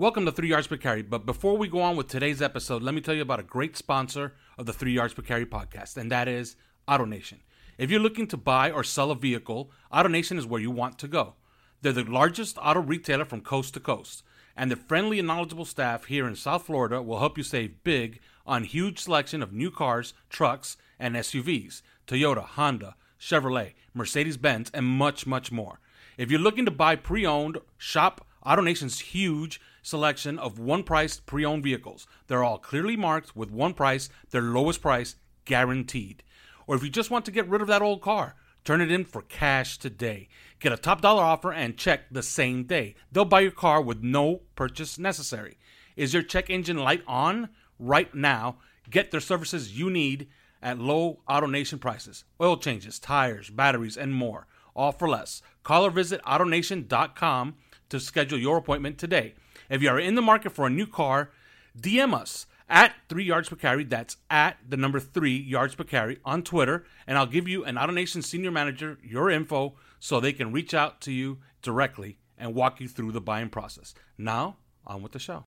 Welcome to Three Yards Per Carry. But before we go on with today's episode, let me tell you about a great sponsor of the Three Yards Per Carry podcast, and that is AutoNation. If you're looking to buy or sell a vehicle, AutoNation is where you want to go. They're the largest auto retailer from coast to coast, and the friendly and knowledgeable staff here in South Florida will help you save big on huge selection of new cars, trucks, and SUVs, Toyota, Honda, Chevrolet, Mercedes-Benz, and much, much more. If you're looking to buy pre-owned, shop AutoNation's huge selection of one-priced pre-owned vehicles. They're all clearly marked with one price, their lowest price guaranteed. Or if you just want to get rid of that old car, turn it in for cash today. Get a top dollar offer and check the same day. They'll buy your car with no purchase necessary. Is your check engine light on? Right now, get their services you need at low AutoNation prices. Oil changes, tires, batteries, and more. All for less. Call or visit AutoNation.com to schedule your appointment today. If you are in the market for a new car, DM us at three yards per carry. That's at the number three yards per carry on Twitter, and I'll give you an AutoNation senior manager your info so they can reach out to you directly and walk you through the buying process. Now, on with the show.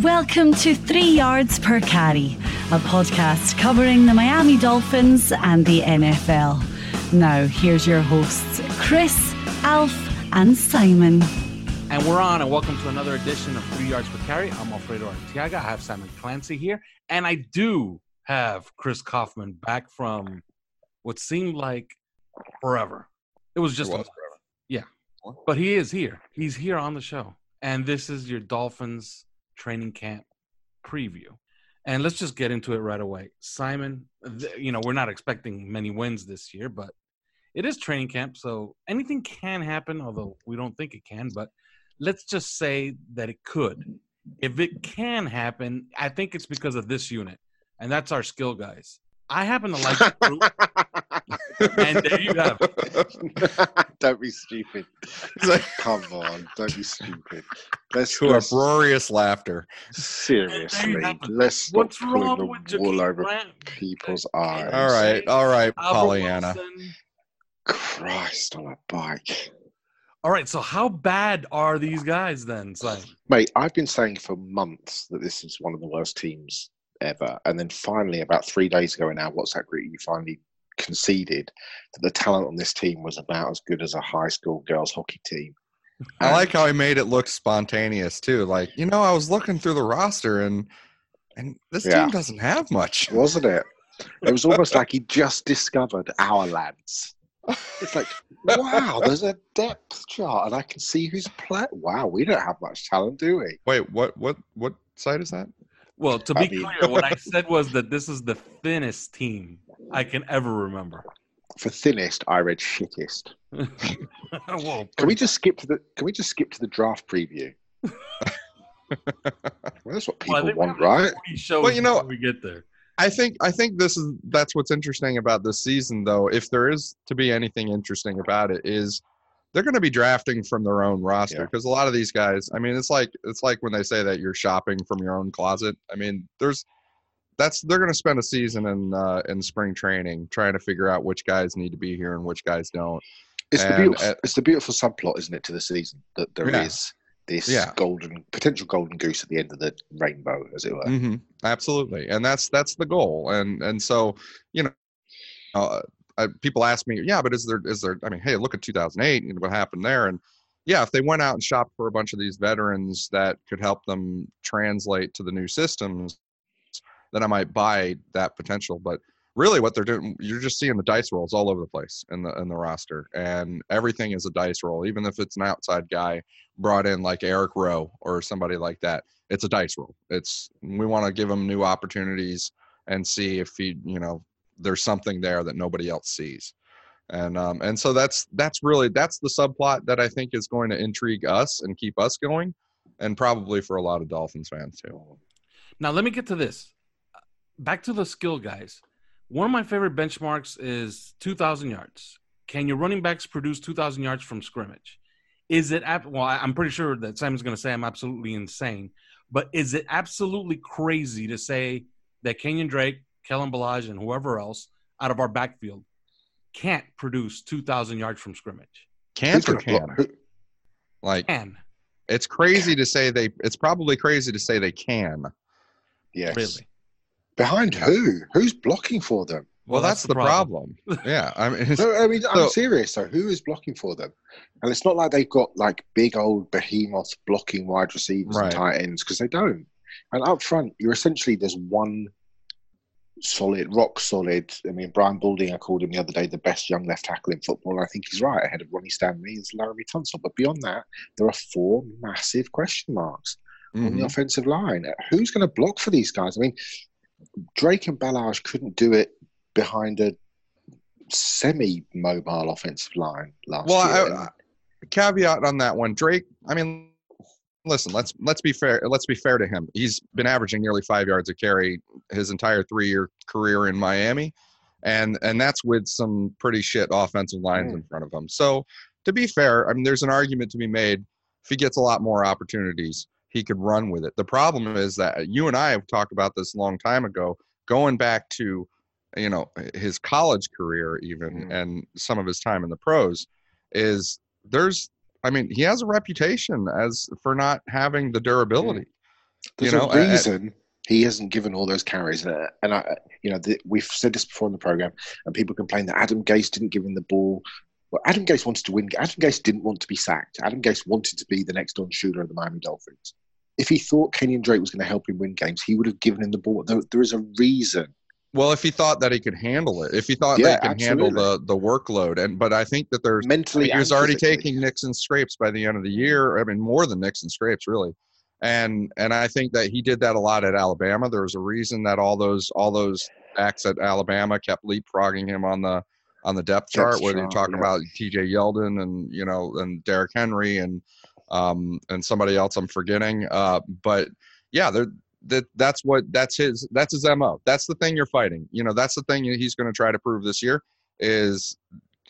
Welcome to Three Yards Per Carry, a podcast covering the Miami Dolphins and the NFL. Now, here's your hosts, Chris, Alf, and Simon. And we're on, and welcome to another edition of Three Yards Per Carry. I'm Alfredo Artiaga. I have Simon Clancy here, and I do have Chris Kaufman back from what seemed like forever. It was just It a was month. yeah, but he is here. He's here on the show, and this is your Dolphins training camp preview. And let's just get into it right away. Simon, th- you know we're not expecting many wins this year, but it is training camp, so anything can happen. Although we don't think it can, but let's just say that it could. If it can happen, I think it's because of this unit, and that's our skill guys. I happen to like the group, and there you have it. don't be stupid. It's like- Come on, don't be stupid. Let's, to let's uproarious laughter. seriously. have. Let's stop What's pulling wrong the with wool Jakeem over Grant? people's eyes. All right, all right, Albert Pollyanna. Wilson? Christ on a bike. All right, so how bad are these guys then? Simon? Mate, I've been saying for months that this is one of the worst teams ever. And then finally, about three days ago in our WhatsApp group, you finally conceded that the talent on this team was about as good as a high school girls hockey team. I like how he made it look spontaneous too. Like, you know, I was looking through the roster and and this Yeah. team doesn't have much. wasn't it? It was almost like he just discovered our lads. It's like, wow, there's a depth chart, and I can see who's play. Wow, we don't have much talent, do we? Wait, what what what side is that? Well, to I be mean- clear, what I said was that this is the thinnest team I can ever remember. For thinnest, I read shittest. well, Can we just skip to the? Can we just skip to the draft preview? Well, that's what people think we want, right? 40 Well, you know- before we get there. I think I think this is that's what's interesting about this season though. If there is to be anything interesting about it is they're going to be drafting from their own roster Yeah. because a lot of these guys, I mean, it's like it's like when they say that you're shopping from your own closet. I mean, there's that's they're going to spend a season in uh, in spring training trying to figure out which guys need to be here and which guys don't. It's the beautiful. uh, it's the beautiful subplot, isn't it, to the season that there is Yeah. This Yeah. golden potential golden goose at the end of the rainbow, as it were. hmm Absolutely, and that's that's the goal. And and so you know, uh, I, people ask me, yeah, but is there is there? I mean, hey, look at 2008. You know what happened there, and yeah, if they went out and shopped for a bunch of these veterans that could help them translate to the new systems, then I might buy that potential. But really, what they're doing, you're just seeing the dice rolls all over the place in the in the roster, and everything is a dice roll. Even if it's an outside guy brought in like Eric Rowe or somebody like that, it's a dice roll. It's we want to give him new opportunities and see if he, you know, there's something there that nobody else sees and um, and so that's that's really that's the subplot that I think is going to intrigue us and keep us going, and probably for a lot of Dolphins fans too. Now let me get to this. Back to the skill guys. One of my favorite benchmarks is 2,000 yards. Can your running backs produce 2,000 yards from scrimmage? Is it ab- well? I'm pretty sure that Simon's going to say I'm absolutely insane, but is it absolutely crazy to say that Kenyon Drake, Kalen Ballage, and whoever else out of our backfield can't produce 2,000 yards from scrimmage. Can't or can? Like, Can. it's crazy to say they. It's probably crazy to say they can. Yes. Really? Behind who? Who's blocking for them? Well, that's, the problem. yeah, I mean, no, I mean, I'm So- serious. So, who is blocking for them? And it's not like they've got like big old behemoth blocking wide receivers Right. and tight ends because they don't. And up front, you're essentially there's one solid, rock solid. I mean, Brian Balding, I called him the other day the best young left tackle in football. I think he's right. Ahead of Ronnie Stanley is Laremy Tunsil. But beyond that, there are four massive question marks on the Mhm. offensive line. Who's going to block for these guys? I mean, Drake and Ballage couldn't do it behind a semi-mobile offensive line last Well, year. I, caveat on that one, Drake. I mean, listen, let's let's be fair. Let's be fair to him. He's been averaging nearly five yards a carry his entire three-year career in Miami, and and that's with some pretty shit offensive lines in hmm. front of him. So, to be fair, I mean, there's an argument to be made. If he gets a lot more opportunities, he could run with it. The problem is that you and I have talked about this a long time ago, going back to, you know, his college career even, Mhm. and some of his time in the pros, is there's I mean, he has a reputation as for not having the durability. There's you know, a reason he hasn't given all those carries, and, and I, you know, the, we've said this before in the program, and people complain that Adam Gase didn't give him the ball. Well, Adam Gase wanted to win. Adam Gase didn't want to be sacked. Adam Gase wanted to be the next Don Shula of the Miami Dolphins. If he thought Kenyon Drake was going to help him win games, he would have given him the ball. There, there is a reason. Well, if he thought that he could handle it, if he thought Yeah, that he could handle the the workload, and but I think that there's Mentally, he was already taking Nixon scrapes by the end of the year. I mean, more than Nixon scrapes, really. And and I think that he did that a lot at Alabama. There was a reason that all those all those acts at Alabama kept leapfrogging him on the on the depth chart. Depth whether you're talking yeah. about T.J. Yeldon and you know and Derrick Henry and um and somebody else I'm forgetting. Uh, but yeah, there that that's what that's his that's his mo. That's the thing you're fighting. You know, that's the thing he's going to try to prove this year is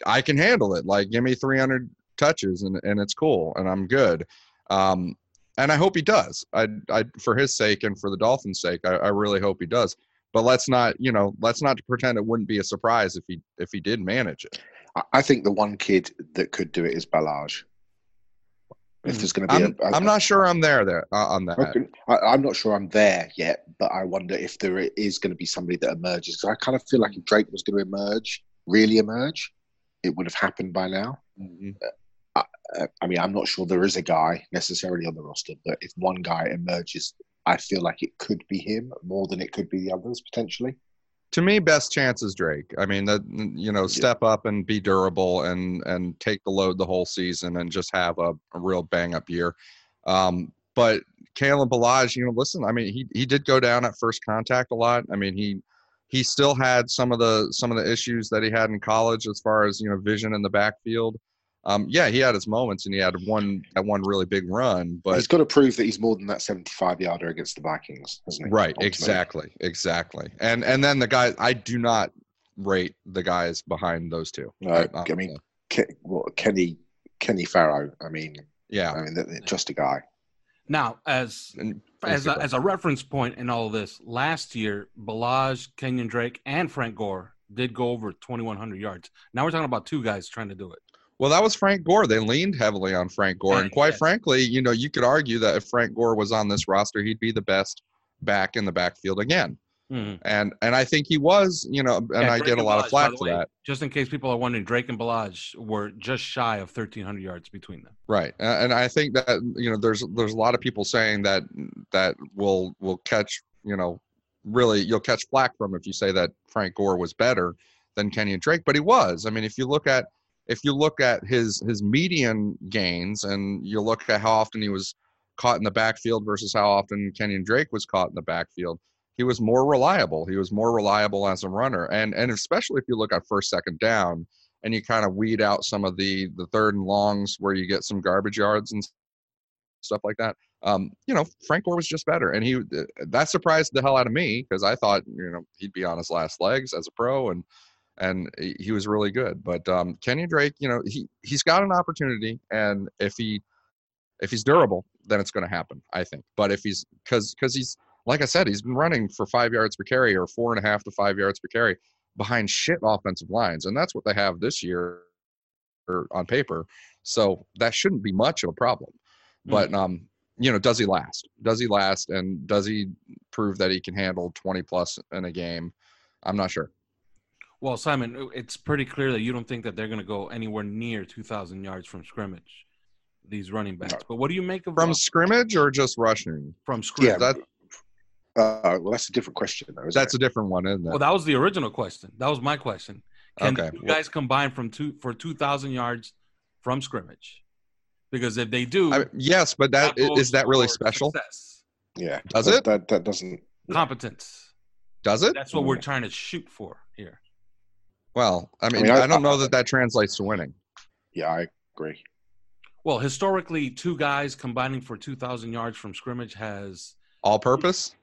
I can handle it. Like, give me 300 touches and, and it's cool and I'm good. Um, and I hope he does. I, I, for his sake and for the Dolphins' sake, I, I really hope he does. But let's not, you know, let's not pretend it wouldn't be a surprise if he if he did manage it. I, think the one kid that could do it is Ballage. If there's going to be, I'm, a, a- I'm not sure I'm there there uh, on that. Okay. I, I'm not sure I'm there yet, but I wonder if there is going to be somebody that emerges. Because I kind of feel like if Drake was going to emerge, really emerge, it would have happened by now. Mhm. Uh, I mean, I'm not sure there is a guy necessarily on the roster, but if one guy emerges, I feel like it could be him more than it could be the others potentially. To me, best chance is Drake. I mean, that you know, step up and be durable and and take the load the whole season and just have a, a real bang up year. Um, but Kalen Ballage, you know, listen, I mean, he he did go down at first contact a lot. I mean, he he still had some of the some of the issues that he had in college as far as you know vision in the backfield. Um, yeah, he had his moments and he had one that one really big run, but he's got to prove that he's more than that 75 yarder against the Vikings, hasn't he? Right, Ultimately. exactly, exactly. And and then the guys, I do not rate the guys behind those two. No, I- I mean, Ke- well, Kenny Kenny Farrow. I mean, yeah, I mean, th- th- just a guy. Now, as and as a, as a reference point in all of this, last year, Ballage, Kenyon Drake, and Frank Gore did go over 2,100 yards. Now we're talking about two guys trying to do it. Well, that was Frank Gore. They leaned heavily on Frank Gore, and And- quite frankly, you know, you could argue that if Frank Gore was on this roster, he'd be the best back in the backfield again. Mhm. and and I think he was, you know, and Yeah, I get a and lot of flack for way, that. Just in case people are wondering, Drake and Ballage were just shy of 1,300 yards between them. Right, and I think that you know there's there's a lot of people saying that that will will catch you know really you'll catch flack from if you say that Frank Gore was better than Kenyon Drake, but he was. I mean, if you look at if you look at his his median gains and you look at how often he was caught in the backfield versus how often Kenyon Drake was caught in the backfield, he was more reliable. He was more reliable as a runner, and and especially if you look at first second down and you kind of weed out some of the the third and longs where you get some garbage yards and stuff like that. Um, you know, Frank Gore was just better, and he uh, that surprised the hell out of me because I thought you know he'd be on his last legs as a pro, and and he was really good. But um, Kenny Drake, you know, he he's got an opportunity, and if he if he's durable, then it's going to happen, I think. But if he's because because he's like I said, he's been running for five yards per carry or four and a half to five yards per carry behind shit offensive lines, and that's what they have this year or on paper. So that shouldn't be much of a problem. But um, you know, does he last? Does he last? And does he prove that he can handle 20 plus in a game? I'm not sure. Well, Simon, it's pretty clear that you don't think that they're going to go anywhere near 2,000 yards from scrimmage. These running backs, but what do you make of From uh, scrimmage or just rushing? from scrimmage? that Uh, well, that's a different question, though. Isn't that's a different one, isn't it? Well, that was the original question. That was my question. Can Okay. the two guys combine from two for 2,000 yards from scrimmage? Because if they do, I, yes, but that i- goes is that really special? success. yeah. Does that, it? That that doesn't. competence. Does it? That's what we're trying to shoot for here. Well, I mean, mean, I, I- don't know that that translates to winning. Yeah, I agree. Well, historically, two guys combining for 2,000 yards from scrimmage has All purpose?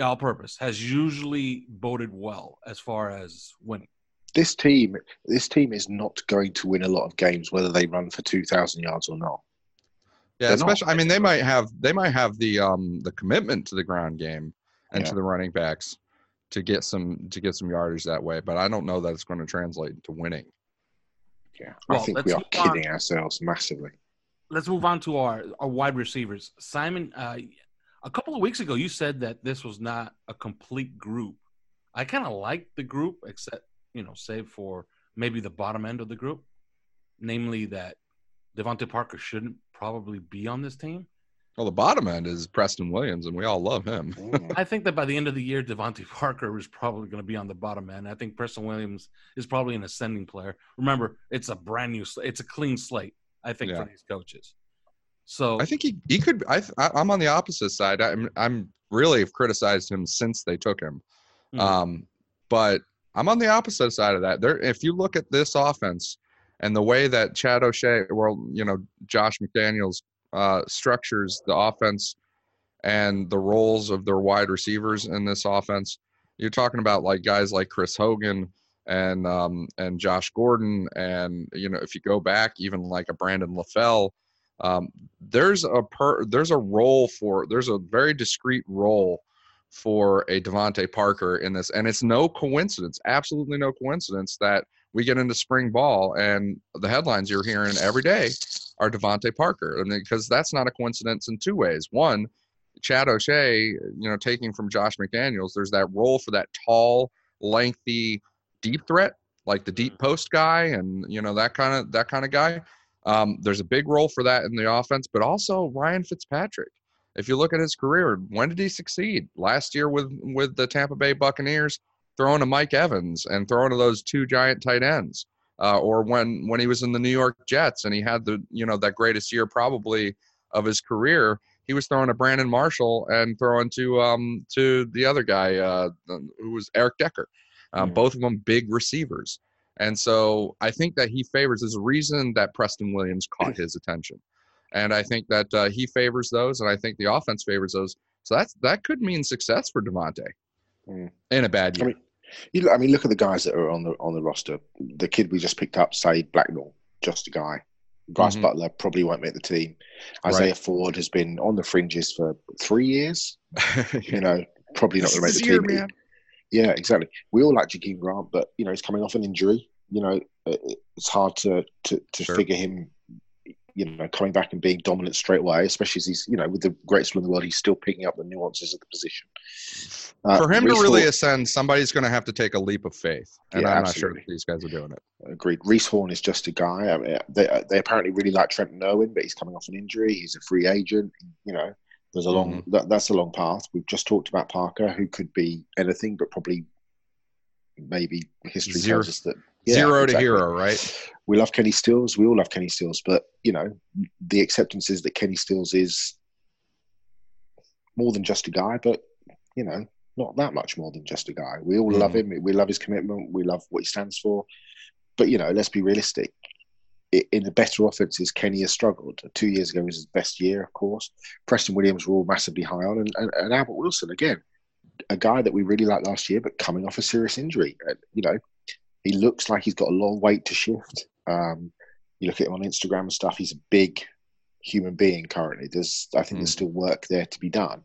all purpose has usually boded well as far as winning. This team, this team is not going to win a lot of games whether they run for two thousand yards or not. Yeah, They're not. especially. I mean, they might have they might have the um the commitment to the ground game and Yeah. to the running backs to get some to get some yardage that way, but I don't know that it's going to translate to winning. Yeah, Well, I think we are move on. kidding ourselves massively. Let's move on to our, our wide receivers. Simon, uh, a couple of weeks ago, you said that this was not a complete group. I kind of like the group, except, you know, save for maybe the bottom end of the group, namely that DeVante Parker shouldn't probably be on this team. Well, the bottom end is Preston Williams, and we all love him. Mm. I think that by the end of the year, DeVante Parker is probably going to be on the bottom end. I think Preston Williams is probably an ascending player. Remember, it's a brand new, sl- it's a clean slate. I think Yeah. for these coaches. So I think he, he could. I, I I'm on the opposite side. I'm I'm really have criticized him since they took him. Mhm. Um, but I'm on the opposite side of that. There, if you look at this offense and the way that Chad O'Shea, well, you know, Josh McDaniels uh, structures the offense and the roles of their wide receivers in this offense, you're talking about like guys like Chris Hogan and um, and Josh Gordon, and you know, if you go back, even like a Brandon LaFell, um, there's a per there's a role for there's a very discrete role for a DeVante Parker in this, and it's no coincidence, absolutely no coincidence that we get into spring ball and the headlines you're hearing every day are DeVante Parker, and because that's not a coincidence in two ways. One, Chad O'Shea, you know, taking from Josh McDaniels, there's that role for that tall, lengthy, deep threat, like the deep post guy, and you know that kind of that kind of guy. Um, there's a big role for that in the offense, but also Ryan Fitzpatrick. If you look at his career, when did he succeed? Last year with with the Tampa Bay Buccaneers, throwing to Mike Evans and throwing to those two giant tight ends, uh, or when when he was in the New York Jets and he had the you know that greatest year probably of his career, he was throwing to Brandon Marshall and throwing to um to the other guy uh, who was Eric Decker. Um, Yeah. Both of them big receivers. And so I think that he favors. There's a reason that Preston Williams caught his attention, and I think that uh, he favors those, and I think the offense favors those. So that's that could mean success for DeVante Mm. in a bad I year. mean, you I mean, look at the guys that are on the on the roster. The kid we just picked up, Saeed Blacknall, just a guy. Bryce Mhm. Butler probably won't make the team. Right. Isaiah Ford has been on the fringes for three years. You know, probably not going to make his the year, team. man. Yeah, exactly. We all like Jakeem Grant, but you know he's coming off an injury. You know, it's hard to to, to Sure. figure him you know, coming back and being dominant straight away, especially as he's, you know, with the greatest one in the world, he's still picking up the nuances of the position. Uh, For him Reece to really Horn, ascend, somebody's going to have to take a leap of faith, and yeah, I'm absolutely. not sure these guys are doing it. Agreed. Reece Horn is just a guy. I mean, they they apparently really like Trent Irwin, but he's coming off an injury. He's a free agent. You know, there's a long mm-hmm. that, that's a long path. We've just talked about Parker, who could be anything, but probably maybe history Zero. tells us that yeah, Zero exactly. to hero, right? We love Kenny Stills. We all love Kenny Stills, but you know, the acceptance is that Kenny Stills is more than just a guy, but you know, not that much more than just a guy. We all mm. love him. We love his commitment. We love what he stands for. But you know, let's be realistic. In the better offenses, Kenny has struggled. Two years ago was his best year, of course. Preston Williams were all massively high on, and, and, and Albert Wilson again, a guy that we really liked last year, but coming off a serious injury. You know, he looks like he's got a long weight to shift. Um, you look at him on Instagram and stuff; he's a big human being currently. There's, I think, mm. there's hmm. still work there to be done.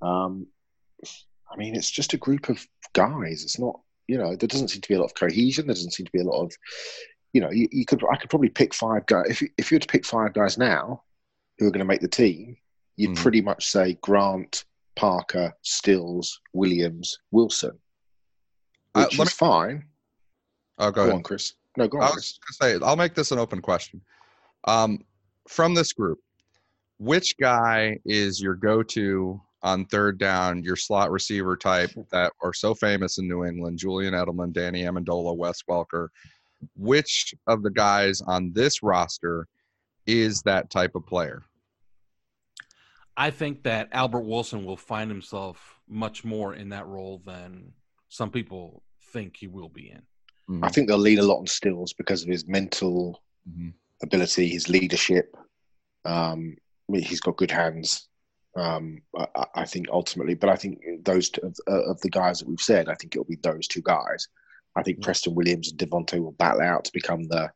Um, I mean, it's just a group of guys. It's not, you know, there doesn't seem to be a lot of cohesion. There doesn't seem to be a lot of, you know, you, you could, I could probably pick five guys. If you, if you were to pick five guys now who are going to make the team, you'd mm. pretty much say Grant, Parker, Stills, Williams, Wilson, uh, which uh, is fine. Oh, go, go ahead. on, Chris. No, go on. I was say, I'll make this an open question. Um, from this group, which guy is your go-to on third down, your slot receiver type that are so famous in New England? Julian Edelman, Danny Amendola, Wes Welker. Which of the guys on this roster is that type of player? I think that Albert Wilson will find himself much more in that role than some people think he will be in. Mm-hmm. I think they'll lean a lot on Stills because of his mental mm-hmm. ability, his leadership. Um, he's got good hands. Um, I, I, think ultimately, but I think those two, of, uh, of, the guys that we've said, I think it'll be those two guys. I think mm-hmm. Preston Williams and DeVante will battle out to become the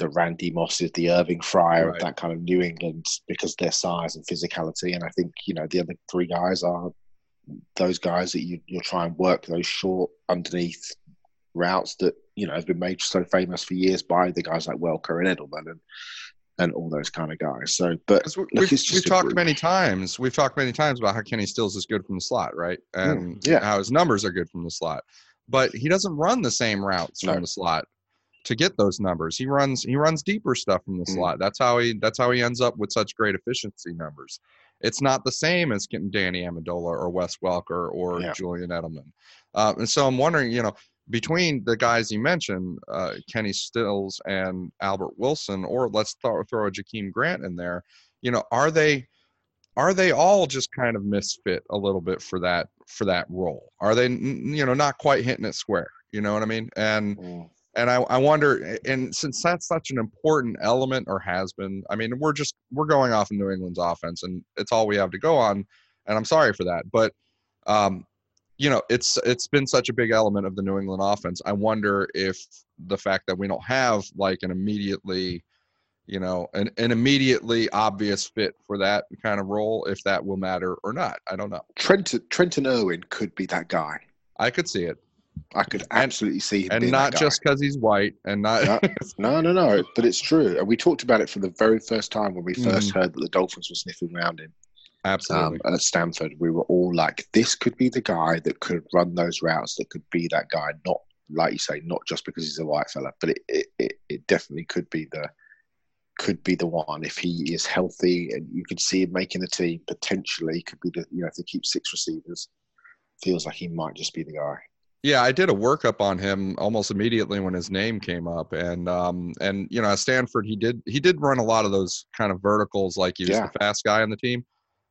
the Randy Mosses, the Irving Fryar right. of that kind of New England because their size and physicality. And I think you know the other three guys are those guys that you you'll try and work those short underneath routes that you know have been made so famous for years by the guys like Welker and Edelman and and all those kind of guys. So, but look, we've, we've talked group. many times. We've talked many times about how Kenny Stills is good from the slot, right? And mm, yeah. how his numbers are good from the slot. But he doesn't run the same routes no. from the slot to get those numbers. He runs he runs deeper stuff from the mm. slot. That's how he that's how he ends up with such great efficiency numbers. It's not the same as getting Danny Amendola or Wes Welker or yeah. Julian Edelman. Uh, and so I'm wondering, you know, between the guys you mentioned, uh, Kenny Stills and Albert Wilson, or let's throw, throw a Jakeem Grant in there, you know, are they are they all just kind of misfit a little bit for that for that role? Are they you know not quite hitting it square? You know what I mean? And mm. And I, I wonder, and since that's such an important element or has been, I mean, we're just we're going off of New England's offense, and it's all we have to go on. And I'm sorry for that, but um, you know, it's it's been such a big element of the New England offense. I wonder if the fact that we don't have like an immediately, you know, an, an immediately obvious fit for that kind of role, if that will matter or not. I don't know. Trenton Trenton Irwin could be that guy. I could see it. I could absolutely see him, and not just because he's white, and not no, no, no. But it's true, and we talked about it for the very first time when we first mm. heard that the Dolphins were sniffing around him. Absolutely. Um, at Stanford, we were all like, this could be the guy that could run those routes, that could be that guy, not like you say, not just because he's a white fella, but it, it, it, it definitely could be the could be the one if he is healthy and you could see him making the team potentially could be the you know if they keep six receivers feels like he might just be the guy yeah, I did a workup on him almost immediately when his name came up, and um, and you know, at Stanford, he did he did run a lot of those kind of verticals, like he was yeah. the fast guy on the team.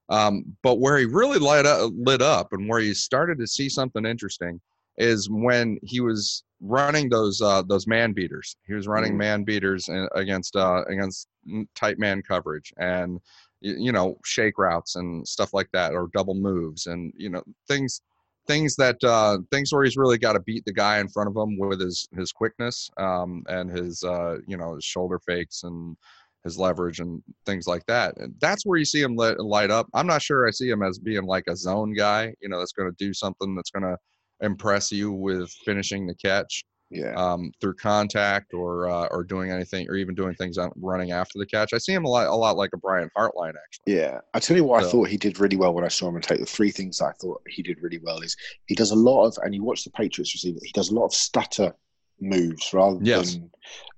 Um, but where he really lit up, lit up and where he started to see something interesting is when he was running those uh, those man beaters. He was running mm. man beaters against uh, against tight man coverage and you know shake routes and stuff like that or double moves and you know things things that uh, things where he's really got to beat the guy in front of him with his his quickness um, and his uh, you know his shoulder fakes and his leverage and things like that. And that's where you see him light up. I'm not sure I see him as being like a zone guy, you know, that's going to do something that's going to impress you with finishing the catch. Yeah. um, through contact or uh, or doing anything or even doing things on running after the catch. I see him a lot a lot like a Brian Hartline actually. Yeah, I tell you what, I thought he did really well when I saw him and take the three things I thought he did really well is he does a lot of, and you watch the Patriots receiver, he does a lot of stutter moves rather Yes. than,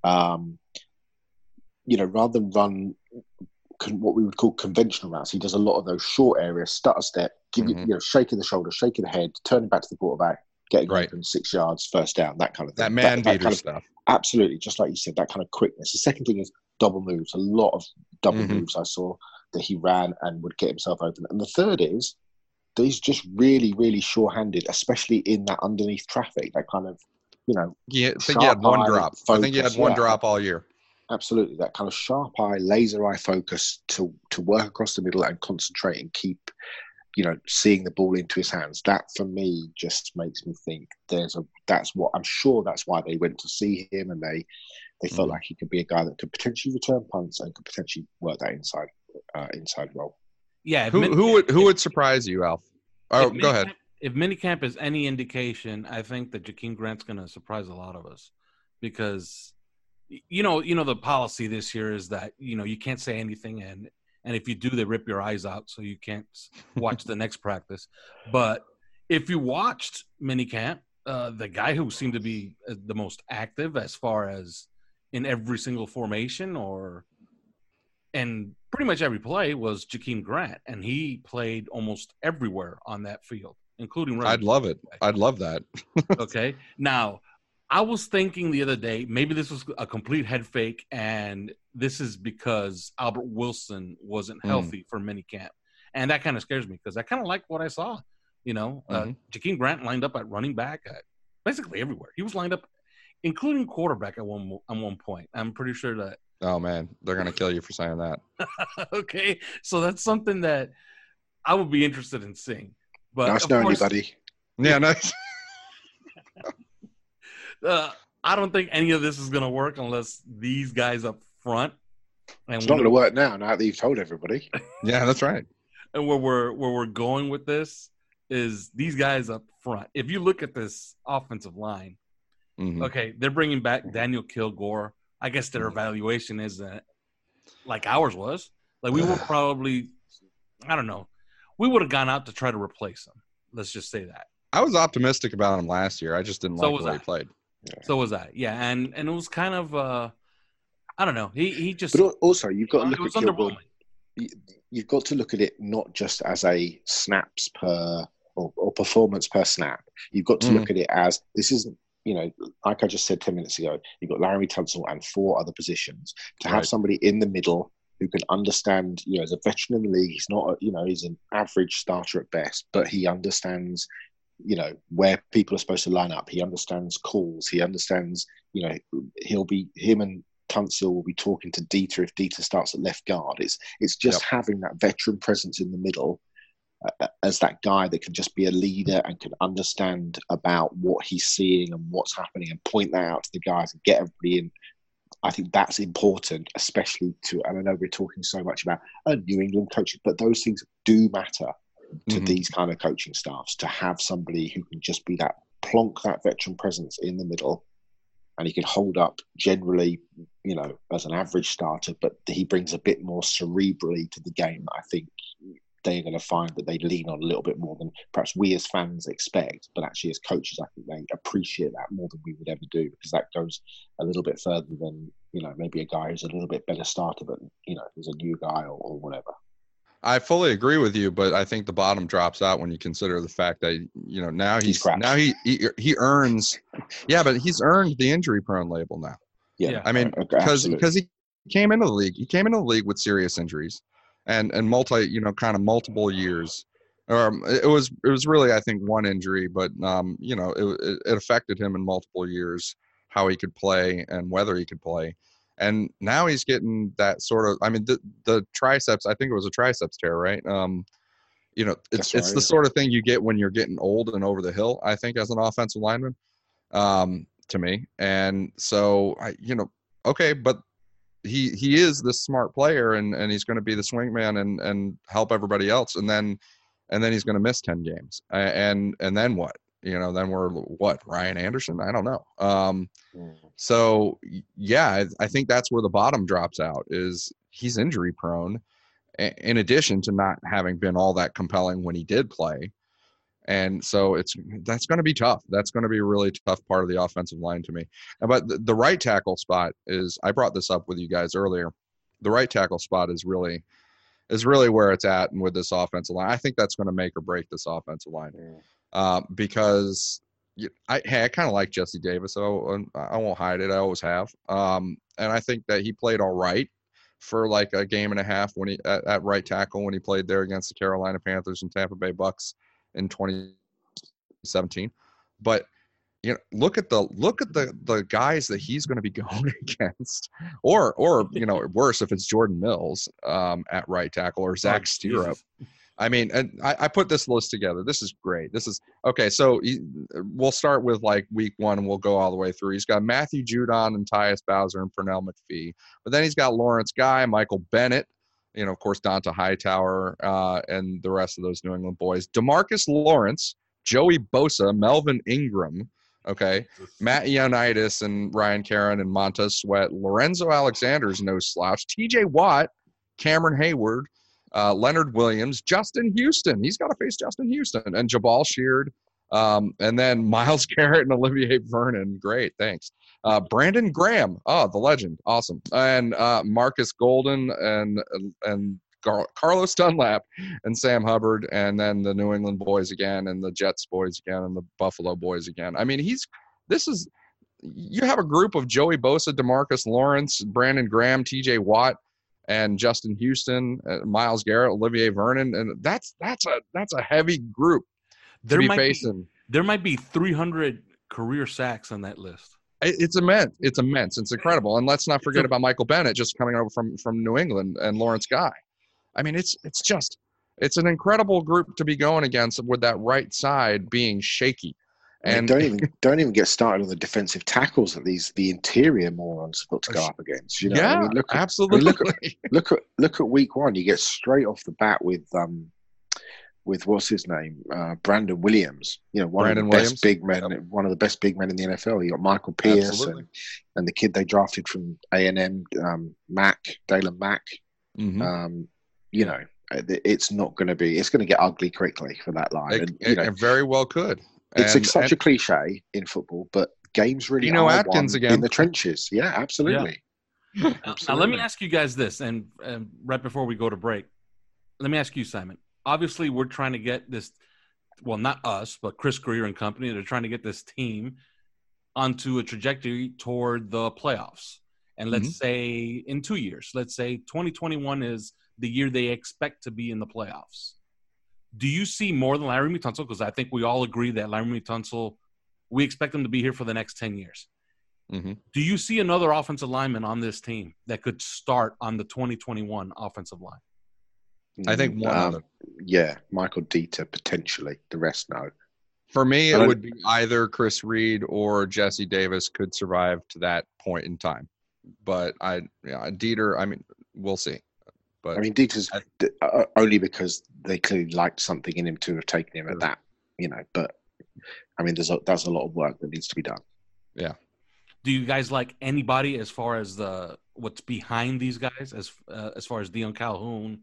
um, you know, rather than run con- what we would call conventional routes. He does a lot of those short areas, stutter step, give you, Mhm. you know, shaking the shoulder, shaking the head, turning back to the quarterback, getting Right. open six yards, first down, that kind of thing. That man beater kind of, stuff. absolutely, just like you said, that kind of quickness. The second thing is double moves. A lot of double Mhm. moves I saw that he ran and would get himself open. And the third is that he's just really, really sure-handed, especially in that underneath traffic. That kind of, you know, Yeah, I think he had one drop. I think he had one yeah. drop all year. absolutely that kind of sharp eye, laser eye focus to to work across the middle and concentrate and keep, you know, seeing the ball into his hands. That for me just makes me think there's a. That's what I'm sure. That's why they went to see him and they they felt Mhm. like he could be a guy that could potentially return punts and could potentially work that inside uh, inside role. Yeah. Who Min- who would who if- would surprise you, Alf? Oh, if go ahead. minicamp- If minicamp is any indication, I think that Jakeem Grant's going to surprise a lot of us because you know, you know, the policy this year is that you know you can't say anything, and and if you do, they rip your eyes out, so you can't watch the next practice. But if you watched minicamp, uh, the guy who seemed to be uh, the most active as far as in every single formation or and pretty much every play was Jakeem Grant, and he played almost everywhere on that field, including running. I'd love it. I'd love that. okay. Now, I was thinking the other day, maybe this was a complete head fake, and this is because Albert Wilson wasn't Mm. healthy for minicamp. And that kind of scares me because I kind of like what I saw. You know, uh, Mhm. Jakeem Grant lined up at running back at basically everywhere. He was lined up, including quarterback at one at one point. I'm pretty sure that Oh man, they're gonna kill you for saying that. okay, so that's something that I would be interested in seeing. But nice of knowing you, course, buddy. Yeah, nice. uh, I don't think any of this is going to work unless these guys up front and It's not going to work now. Now that you've told everybody. Yeah, that's right. and where we're where we're going with this is these guys up front. If you look at this offensive line, Mhm. okay, they're bringing back Daniel Kilgore. I guess their evaluation isn't like ours was. Like we were probably, I don't know, we would have gone out to try to replace him. Let's just say that. I was optimistic about him last year. I just didn't So like was the way I. he played. So was I. Yeah, and and it was kind of, uh I don't know. He he just But also, you've got to it look was at Kilgore. underwhelming. you- You've got to look at it not just as a snaps per or, or performance per snap. You've got to Mhm. look at it as this isn't. You know, like I just said ten minutes ago, you've got Larry Tunsil and four other positions. To have Right. somebody in the middle who can understand, you know, as a veteran in the league, he's not, a, you know, he's an average starter at best, but he understands, you know, where people are supposed to line up. He understands calls. He understands, you know, he'll be him and Tunsil will be talking to Deiter if Deiter starts at left guard. It's it's just having that veteran presence in the middle uh, as that guy that can just be a leader and can understand about what he's seeing and what's happening and point that out to the guys and get everybody in. I think that's important, especially to. And I know we're talking so much about a New England coach, but those things do matter to Mhm. these kind of coaching staffs to have somebody who can just be that plonk that veteran presence in the middle and he can hold up generally you know as an average starter but he brings a bit more cerebrally to the game i think they're going to find that they lean on a little bit more than perhaps we as fans expect but actually as coaches i think they appreciate that more than we would ever do because that goes a little bit further than you know maybe a guy who's a little bit better starter but you know is a new guy or, or whatever I fully agree with you, but I think the bottom drops out when you consider the fact that you know now He's he's now he, he he earns, yeah, but he's earned the injury prone label now. yeah, Yeah. I mean, because absolutely. because he came into the league, he came into the league with serious injuries, and and multi, you know, kind of multiple years. Um, it was it was really I think one injury, but um, you know, it, it it affected him in multiple years how he could play and whether he could play. And now he's getting that sort of. I mean, the the triceps. I think it was a triceps tear, right? Um, you know, it's That's it's the sort of thing you get when you're getting old and over the hill. I think as an offensive lineman, um, to me, and so I, you know, okay, but he he is this smart player, and and he's going to be the swingman and and help everybody else, and then and then he's going to miss ten games, and and then what? You know, then we're what Ryan Anderson. I don't know. Um, Mm. so yeah, I, I think that's where the bottom drops out. Is he's injury prone, in addition to not having been all that compelling when he did play, and so it's that's going to be tough. That's going to be a really tough part of the offensive line to me. But the, the right tackle spot is I brought this up with you guys earlier. The right tackle spot is really is really where it's at and with this offensive line. I think that's going to make or break this offensive line Mm. Uh, because I hey I kind of like Jesse Davis. So I won't hide it. I always have. Um, and I think that he played all right for like a game and a half when he at, at right tackle when he played there against the Carolina Panthers and Tampa Bay Bucks in 2017. But you know, look at the look at the the guys that he's going to be going against, or or you know, worse if it's Jordan Mills um, at right tackle or Zach Oh, Sterup. Jesus. I mean, and I, I put this list together. This is great. This is okay. So he, we'll start with like week one, and we'll go all the way through. He's got Matthew Judon and Tyus Bowser and Pernell McPhee, but then he's got Lawrence Guy, Michael Bennett, you know, of course, Dont'a Hightower, uh, and the rest of those New England boys. Demarcus Lawrence, Joey Bosa, Melvin Ingram, okay, Matt Ioannidis and Ryan Kerrigan and Montez Sweat, Lorenzo Alexander's no slouch, T.J. Watt, Cameron Heyward, uh, Leonard Williams, Justin Houston. He's got to face Justin Houston and Jabaal Sheard. Um, and then Myles Garrett and Olivier Vernon. Great, thanks. Uh, Brandon Graham. Oh, the legend. Awesome. And uh, Marcus Golden and and Gar- Carlos Dunlap and Sam Hubbard, and then the New England boys again, and the Jets boys again, and the Buffalo boys again. I mean, he's this is you have a group of Joey Bosa, Demarcus Lawrence, Brandon Graham, T.J. Watt, and Justin Houston, uh, Myles Garrett, Olivier Vernon, and that's that's a that's a heavy group to There be might be, facing. there might be 300 career sacks on that list. It- It's immense. It's immense. It's incredible. And let's not forget about Michael Bennett just coming over from from New England and Lawrence Guy. I mean, it's it's just it's an incredible group to be going against with that right side being shaky. And don't even don't even get started on the defensive tackles that these the interior morons have got to go up against. You know, yeah, I mean, look at absolutely. look look at look at week one. You get straight off the bat with um with what's his name, uh, Brandon Williams. You know, one Brandon of the Williams. best big men, one of the best big men in the NFL. You got Michael Pierce and, and the kid they drafted from A and M, um, Mack, Daylon Mack. Mhm. Um, you know, it's not going to be. It's going to get ugly quickly for that line. It, and, you know, it very well could. It's And- such and- a cliche in football, but games really Geno are Atkins again. in the trenches. Yeah, absolutely. Now, now let me ask you guys this, and, and right before we go to break, let me ask you, Simon. Obviously, we're trying to get this. Well, not us, but Chris Grier and company. They're trying to get this team onto a trajectory toward the playoffs. And let's Mm-hmm. say in two years, let's say 2021 is the year they expect to be in the playoffs. Do you see more than Larry Tunsil? Because I think we all agree that Larry Tunsil, we expect him to be here for the next 10 years. Mhm. Do you see another offensive lineman on this team that could start on the 2021 offensive line? I think one Um, other. Yeah, Michael Deiter potentially. The rest no. For me, I it don't- would be either Chris Reed or Jesse Davis could survive to that point in time. But I, yeah, Deiter. I mean, we'll see. But I mean, Deiter's I- d- uh, only because they clearly liked something in him to have taken him at that. You know, but I mean, there's a, there's a lot of work that needs to be done. Yeah. Do you guys like anybody as far as the what's behind these guys, as uh, as far as Dion Calhoun,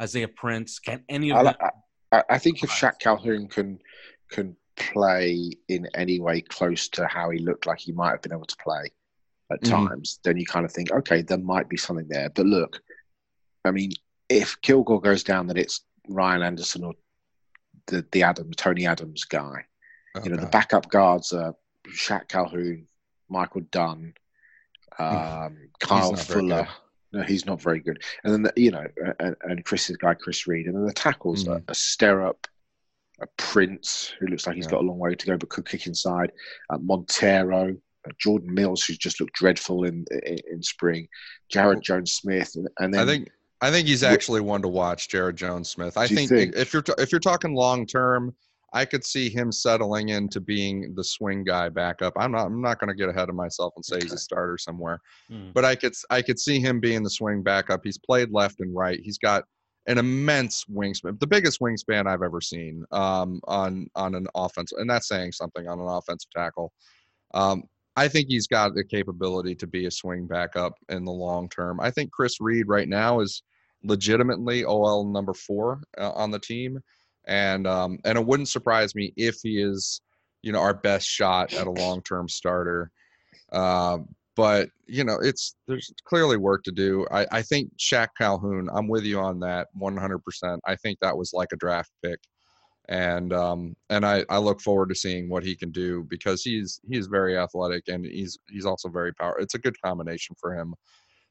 Isaiah Prince? Can any of I, them? I, I- I think if Shaq Calhoun can can play in any way close to how he looked like he might have been able to play at Mhm. times, then you kind of think, okay, there might be something there. But look, I mean, if Kilgore goes down, then it's Ryan Anderson or the the Adam Tony Adams guy. oh, You know, the backup guards are Shaq Calhoun, Michael Dunn, um, Kyle Fuller. No, he's not very good. And then, the, you know, and, and Chris's guy, Chris Reed. And then the tackles Mhm. are a Sterup, a Prince, who looks like he's Yeah. got a long way to go, but could kick inside, uh, Montero, uh, Jordan Mills, who's just looked dreadful in in, in spring, Jaryd Jones-Smith. And, and then I think I think he's actually one to watch, Jaryd Jones-Smith. I think, think? if you're t- if you're talking long term, I could see him settling into being the swing guy backup. I'm not I'm not going to get ahead of myself and say he's a starter somewhere, Hmm. but I could s- I could see him being the swing backup. He's played left and right. He's got an immense wingspan, the biggest wingspan I've ever seen um, on on an offense, and that's saying something on an offensive tackle. Um, I think he's got the capability to be a swing backup in the long term. I think Chris Reed right now is legitimately OL number four uh, on the team, and um, and it wouldn't surprise me if he is, you know, our best shot at a long term starter. Uh, but you know, it's there's clearly work to do. I, I think Shaq Calhoun. I'm with you on that 100. percent I think that was like a draft pick, and um, and I, I look forward to seeing what he can do because he's he's very athletic and he's he's also very powerful. It's a good combination for him.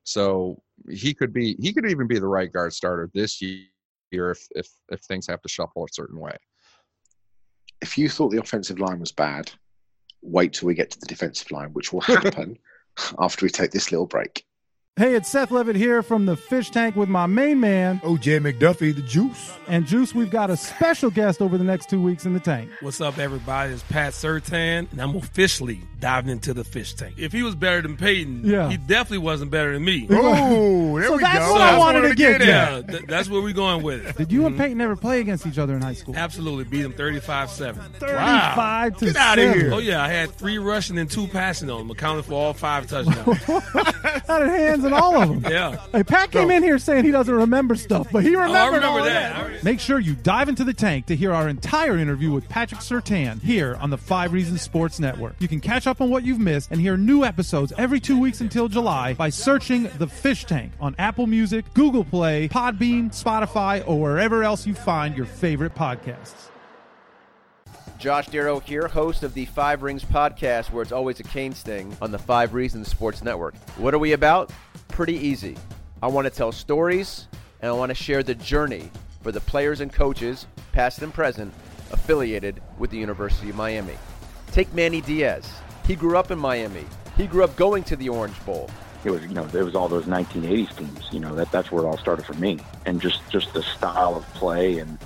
So he could be he could even be the right guard starter this year if if if things have to shuffle a certain way. If you thought the offensive line was bad, wait till we get to the defensive line, which will happen after we take this little break. Hey, it's Seth Levitt here from the Fish Tank with my main man, OJ McDuffie, the juice. And Juice, we've got a special guest over the next two weeks in the tank. What's up, everybody? It's Pat Surtain, and I'm officially diving into the fish tank. If he was better than Peyton, Yeah. he definitely wasn't better than me. Oh, there So we that's go. what I wanted to get Yeah, at. th- that's where we're going with it. Did you and mm-hmm. Peyton ever play against each other in high school? Absolutely beat him 35 7. 35 to Get outta 7. here. Oh, yeah, I had three rushing and two passing on him, accounting for all five touchdowns. Had hands in all of them. yeah. Hey, Pat came in here saying he doesn't remember stuff, but he Oh, I remembered remember all of that. that. I re- Make sure you dive into the tank to hear our entire interview with Patrick Surtain here on the Five Reasons Sports Network. You can catch up on what you've missed and hear new episodes every two weeks until July by searching The Fish Tank on Apple Music, Google Play, Podbean, Spotify, or wherever else you find your favorite podcasts. Josh Darrow here, host of the Five Rings podcast, where it's always a cane sting on the Five Reasons Sports Network. What are we about? Pretty easy. I want to tell stories, and I want to share the journey for the players and coaches, past and present, affiliated with the University of Miami. Take Manny Diaz. He grew up in Miami. He grew up going to the Orange Bowl. it was you know it was all those 1980s teams you know that that's where it all started for me and just just the style of play and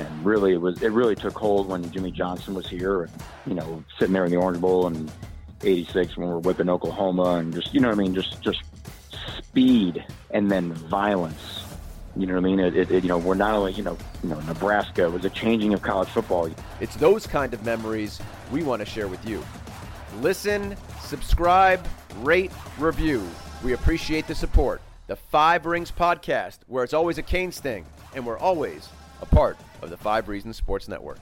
and really it was it really took hold when Jimmy Johnson was here and you know sitting there in the Orange Bowl in 86 when we were whipping Oklahoma and just you know what I mean just just speed and then violence you know what I mean it, it, it you know we're not only you know you know Nebraska was a changing of college football It's those kind of memories we want to share with you. Listen, subscribe, rate, review. We appreciate the support. The Five Rings Podcast, where it's always a cane thing, and we're always a part of the Five Reasons Sports Network.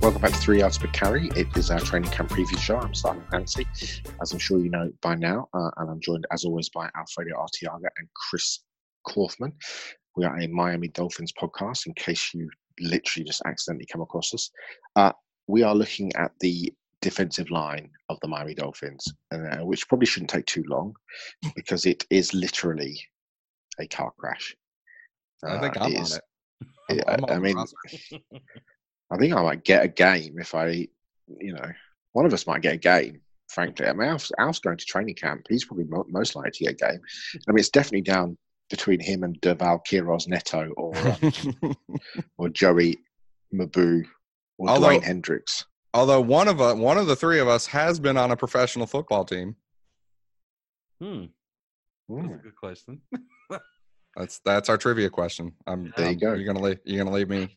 Welcome back to Three Yards Per Carry. It is our training camp preview show. I'm Simon Clancy, as I'm sure you know by now, uh, and I'm joined as always by Alfredo Artiaga and Chris Kaufman. We are a Miami Dolphins podcast. In case you literally just accidentally come across us, uh, we are looking at the defensive line of the Miami Dolphins, uh, which probably shouldn't take too long because it is literally a car crash. I think Uh, I'm on it. I'm on I mean. I think I might get a game if I, you know, one of us might get a game. Frankly, I mean, Alf's, Alf's going to training camp. He's probably mo- most likely to get a game. I mean, it's definitely down between him and Durval Queiroz Neto or um, or Joey Mbu or Although- Dewayne Hendrix. Although one of uh, one of the three of us has been on a professional football team. Hmm. That's a good question. That's that's our trivia question. I'm, There you um, go. You're gonna leave. You're gonna leave me.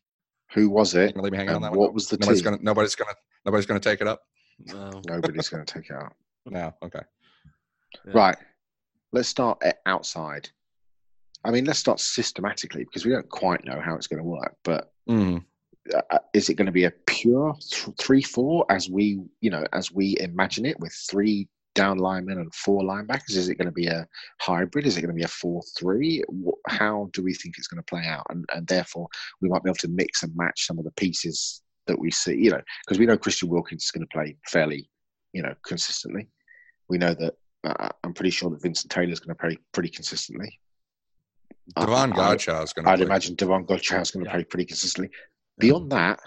Who was You're it? gonna leave me hanging on And that one. what was the nobody's team? gonna. Nobody's gonna. Nobody's gonna take it up. No. Nobody's going to take it out. No. Okay. Yeah. Right. Let's start at outside. I mean, let's start systematically because we don't quite know how it's going to work. But Mm. Uh, is it going to be a pure th- three-four as we, you know, as we imagine it, with three down linemen and four linebackers? Is it going to be a hybrid? Is it going to be a four-three? How do we think it's going to play out? And, and therefore, we might be able to mix and match some of the pieces that we see. You know, because we know Christian Wilkins is going to play fairly, you know, consistently. We know that. Uh, I'm pretty sure that Vincent Taylor is going to play pretty consistently. I- Devon I- Godchaux is gonna. I'd play. imagine Devon Godchaux is going to Yeah. play pretty consistently. Beyond that,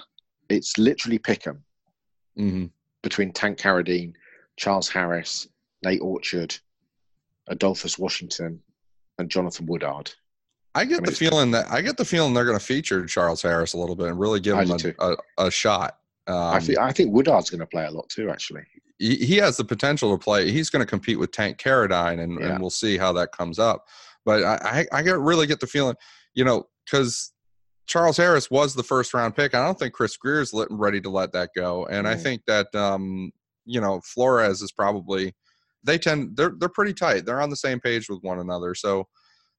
it's literally pick 'em Mhm. between Tank Carradine, Charles Harris, Nate Orchard, Adolphus Washington, and Jonathan Woodard. I get mean, the feeling that I get the feeling they're going to feature Charles Harris a little bit and really give I him a, a, a shot. Um, I, think, I think Woodard's going to play a lot too, actually. he, he has the potential to play. He's going to compete with Tank Carradine, and, Yeah. and we'll see how that comes up. But I, I, I get really get the feeling, you know, because Charles Harris was the first round pick. I don't think Chris Grier's let, ready to let that go, and I Mm. think that um, you know Flores is probably they tend they're they're pretty tight. They're on the same page with one another, so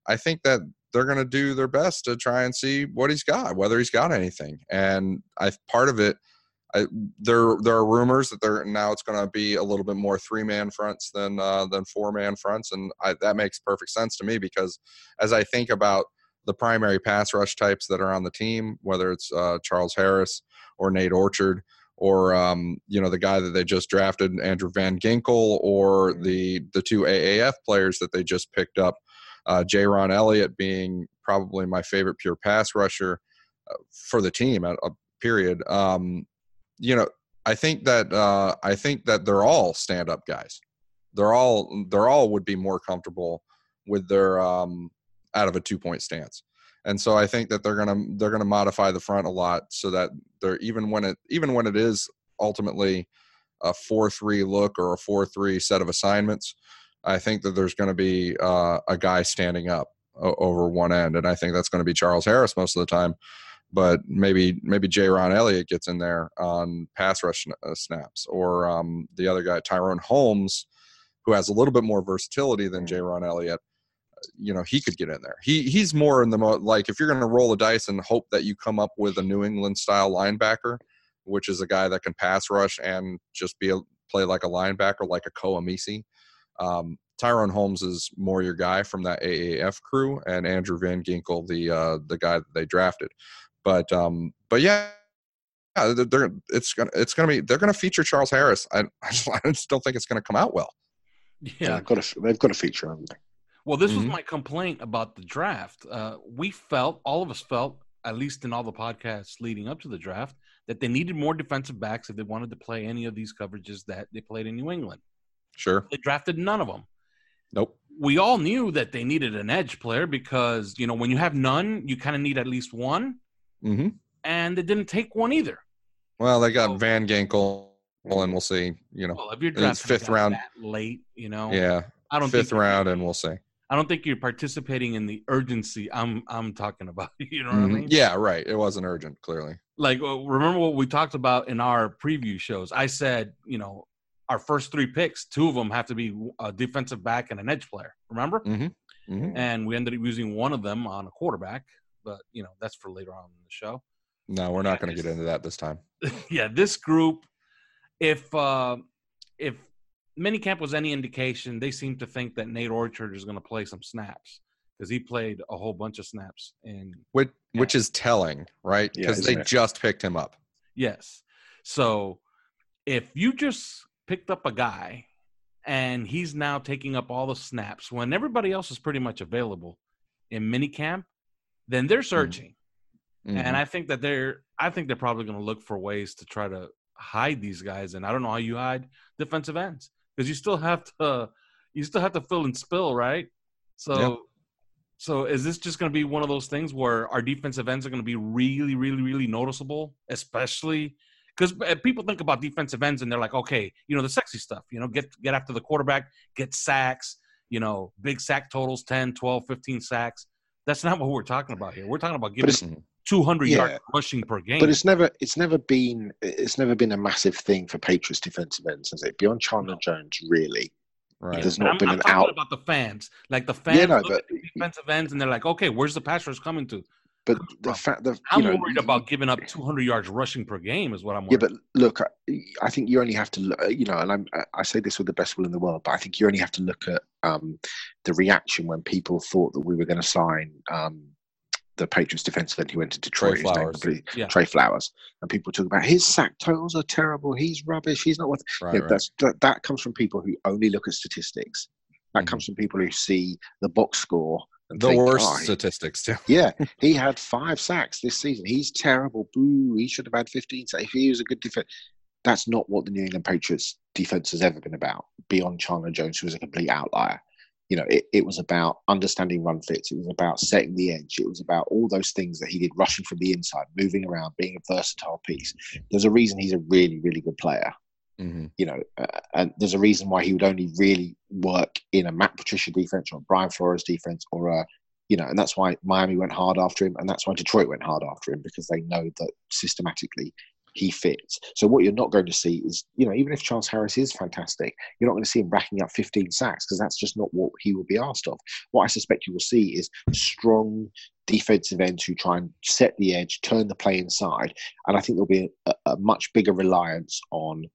I think that they're going to do their best to try and see what he's got, whether he's got anything. And I part of it, I, there there are rumors that they're now it's going to be a little bit more three man fronts than uh, than four man fronts, and I, that makes perfect sense to me because as I think about the primary pass rush types that are on the team, whether it's uh, Charles Harris or Nate Orchard. Or um, you know the guy that they just drafted, Andrew Van Ginkel, or the the two AAF players that they just picked up, uh, Jayrone Elliott being probably my favorite pure pass rusher uh, for the team. At a period, um, you know, I think that uh, I think that they're all stand up guys. They're all they're all would be more comfortable with their um, out of a two point stance. And so I think that they're gonna they're gonna modify the front a lot so that they're even when it even when it is ultimately a four three look or a four three set of assignments, I think that there's going to be uh, a guy standing up over one end, and I think that's going to be Charles Harris most of the time. But maybe maybe Jayrone Elliott gets in there on pass rush uh, snaps, or um, the other guy Tyrone Holmes, who has a little bit more versatility than Jayrone Elliott. You know, he could get in there. He he's more in the mo- like if you're going to roll the dice and hope that you come up with a New England style linebacker, which is a guy that can pass rush and just be a play like a linebacker, like a Koamisi. Um, Tyrone Holmes is more your guy from that AAF crew, and Andrew Van Ginkel, the uh, the guy that they drafted. But um, but yeah, yeah, they're, they're it's gonna it's gonna be they're gonna feature Charles Harris. I I just, I just don't think it's gonna come out well. Yeah, they've got a, they've got a feature, haven't they? Well, this Mhm. was my complaint about the draft. Uh, we felt, all of us felt, at least in all the podcasts leading up to the draft, that they needed more defensive backs if they wanted to play any of these coverages that they played in New England. Sure. They drafted none of them. Nope. We all knew that they needed an edge player because, you know, when you have none, you kind of need at least one, hmm and they didn't take one either. Well, they got Van Ginkel, and we'll see. You know, Well, if you're drafting fifth round, that late, you know, yeah, I don't fifth round, and we'll see. I don't think you're participating in the urgency I'm I'm talking about. You know what I Mhm. mean? Yeah, right. It wasn't urgent, clearly. like remember what we talked about in our preview shows i said you know our first three picks two of them have to be a defensive back and an edge player remember Mm-hmm. Mm-hmm. and we ended up using one of them on a quarterback but you know that's for later on in the show No, we're not going to get into that this time. yeah this group if uh if minicamp was any indication they seem to think that nate orchard is going to play some snaps because he played a whole bunch of snaps in Which which is telling, right? Because isn't they it? just picked him up. Yes. So if you just picked up a guy and he's now taking up all the snaps when everybody else is pretty much available in minicamp, then they're searching. Mhm. And I think that they're I think they're probably going to look for ways to try to hide these guys and I don't know how you hide defensive ends because you still have to you still have to fill and spill, right? So Yep. so is this just going to be one of those things where our defensive ends are going to be really, really, really noticeable, especially because eh, people think about defensive ends and they're like, okay, you know, the sexy stuff, you know, get get after the quarterback, get sacks, you know, big sack totals, 10, 12, 15 sacks. That's not what we're talking about here. We're talking about giving 200 Yeah. yards rushing per game. But it's never it's never been it's never been a massive thing for Patriots defensive ends, has it? Beyond Chandler Jones, really. Right. There's not I'm, been I'm an out. about the fans. Like the fans Yeah, no, look but at the defensive ends and they're like, okay, where's the pass rush coming to? But the fact that I'm know, worried about giving up 200 yards rushing per game is what I'm Worried. About. Yeah, but look, I- I think you only have to, look, you know, and I'm, I say this with the best will in the world, but I think you only have to look at um, the reaction when people thought that we were going to sign um, the Patriots defensive end who went to Detroit, name Flowers. completely- Yeah. Trey Flowers, and people talk about his sack totals are terrible. He's rubbish. He's not worth. Right, right. That's that, that comes from people who only look at statistics. That Mhm. comes from people who see the box score. The think, worst "Oh, statistics too. yeah, he had five sacks this season. He's terrible. Boo. He should have had 15 sacks. If he was a good defense, that's not what the New England Patriots defense has ever been about, beyond Chandler Jones, who was a complete outlier. You know, it, it was about understanding run fits. It was about setting the edge. It was about all those things that he did, rushing from the inside, moving around, being a versatile piece. There's a reason he's a really, really good player. Mm-hmm. You know, uh, and there's a reason why he would only really work in a Matt Patricia defense or a Brian Flores defense or a, you know, and that's why Miami went hard after him, and that's why Detroit went hard after him because they know that systematically he fits. So what you're not going to see is, you know, even if Charles Harris is fantastic, you're not going to see him racking up 15 sacks because that's just not what he will be asked of. What I suspect you will see is strong defensive ends who try and set the edge, turn the play inside, and I think there'll be a, a much bigger reliance on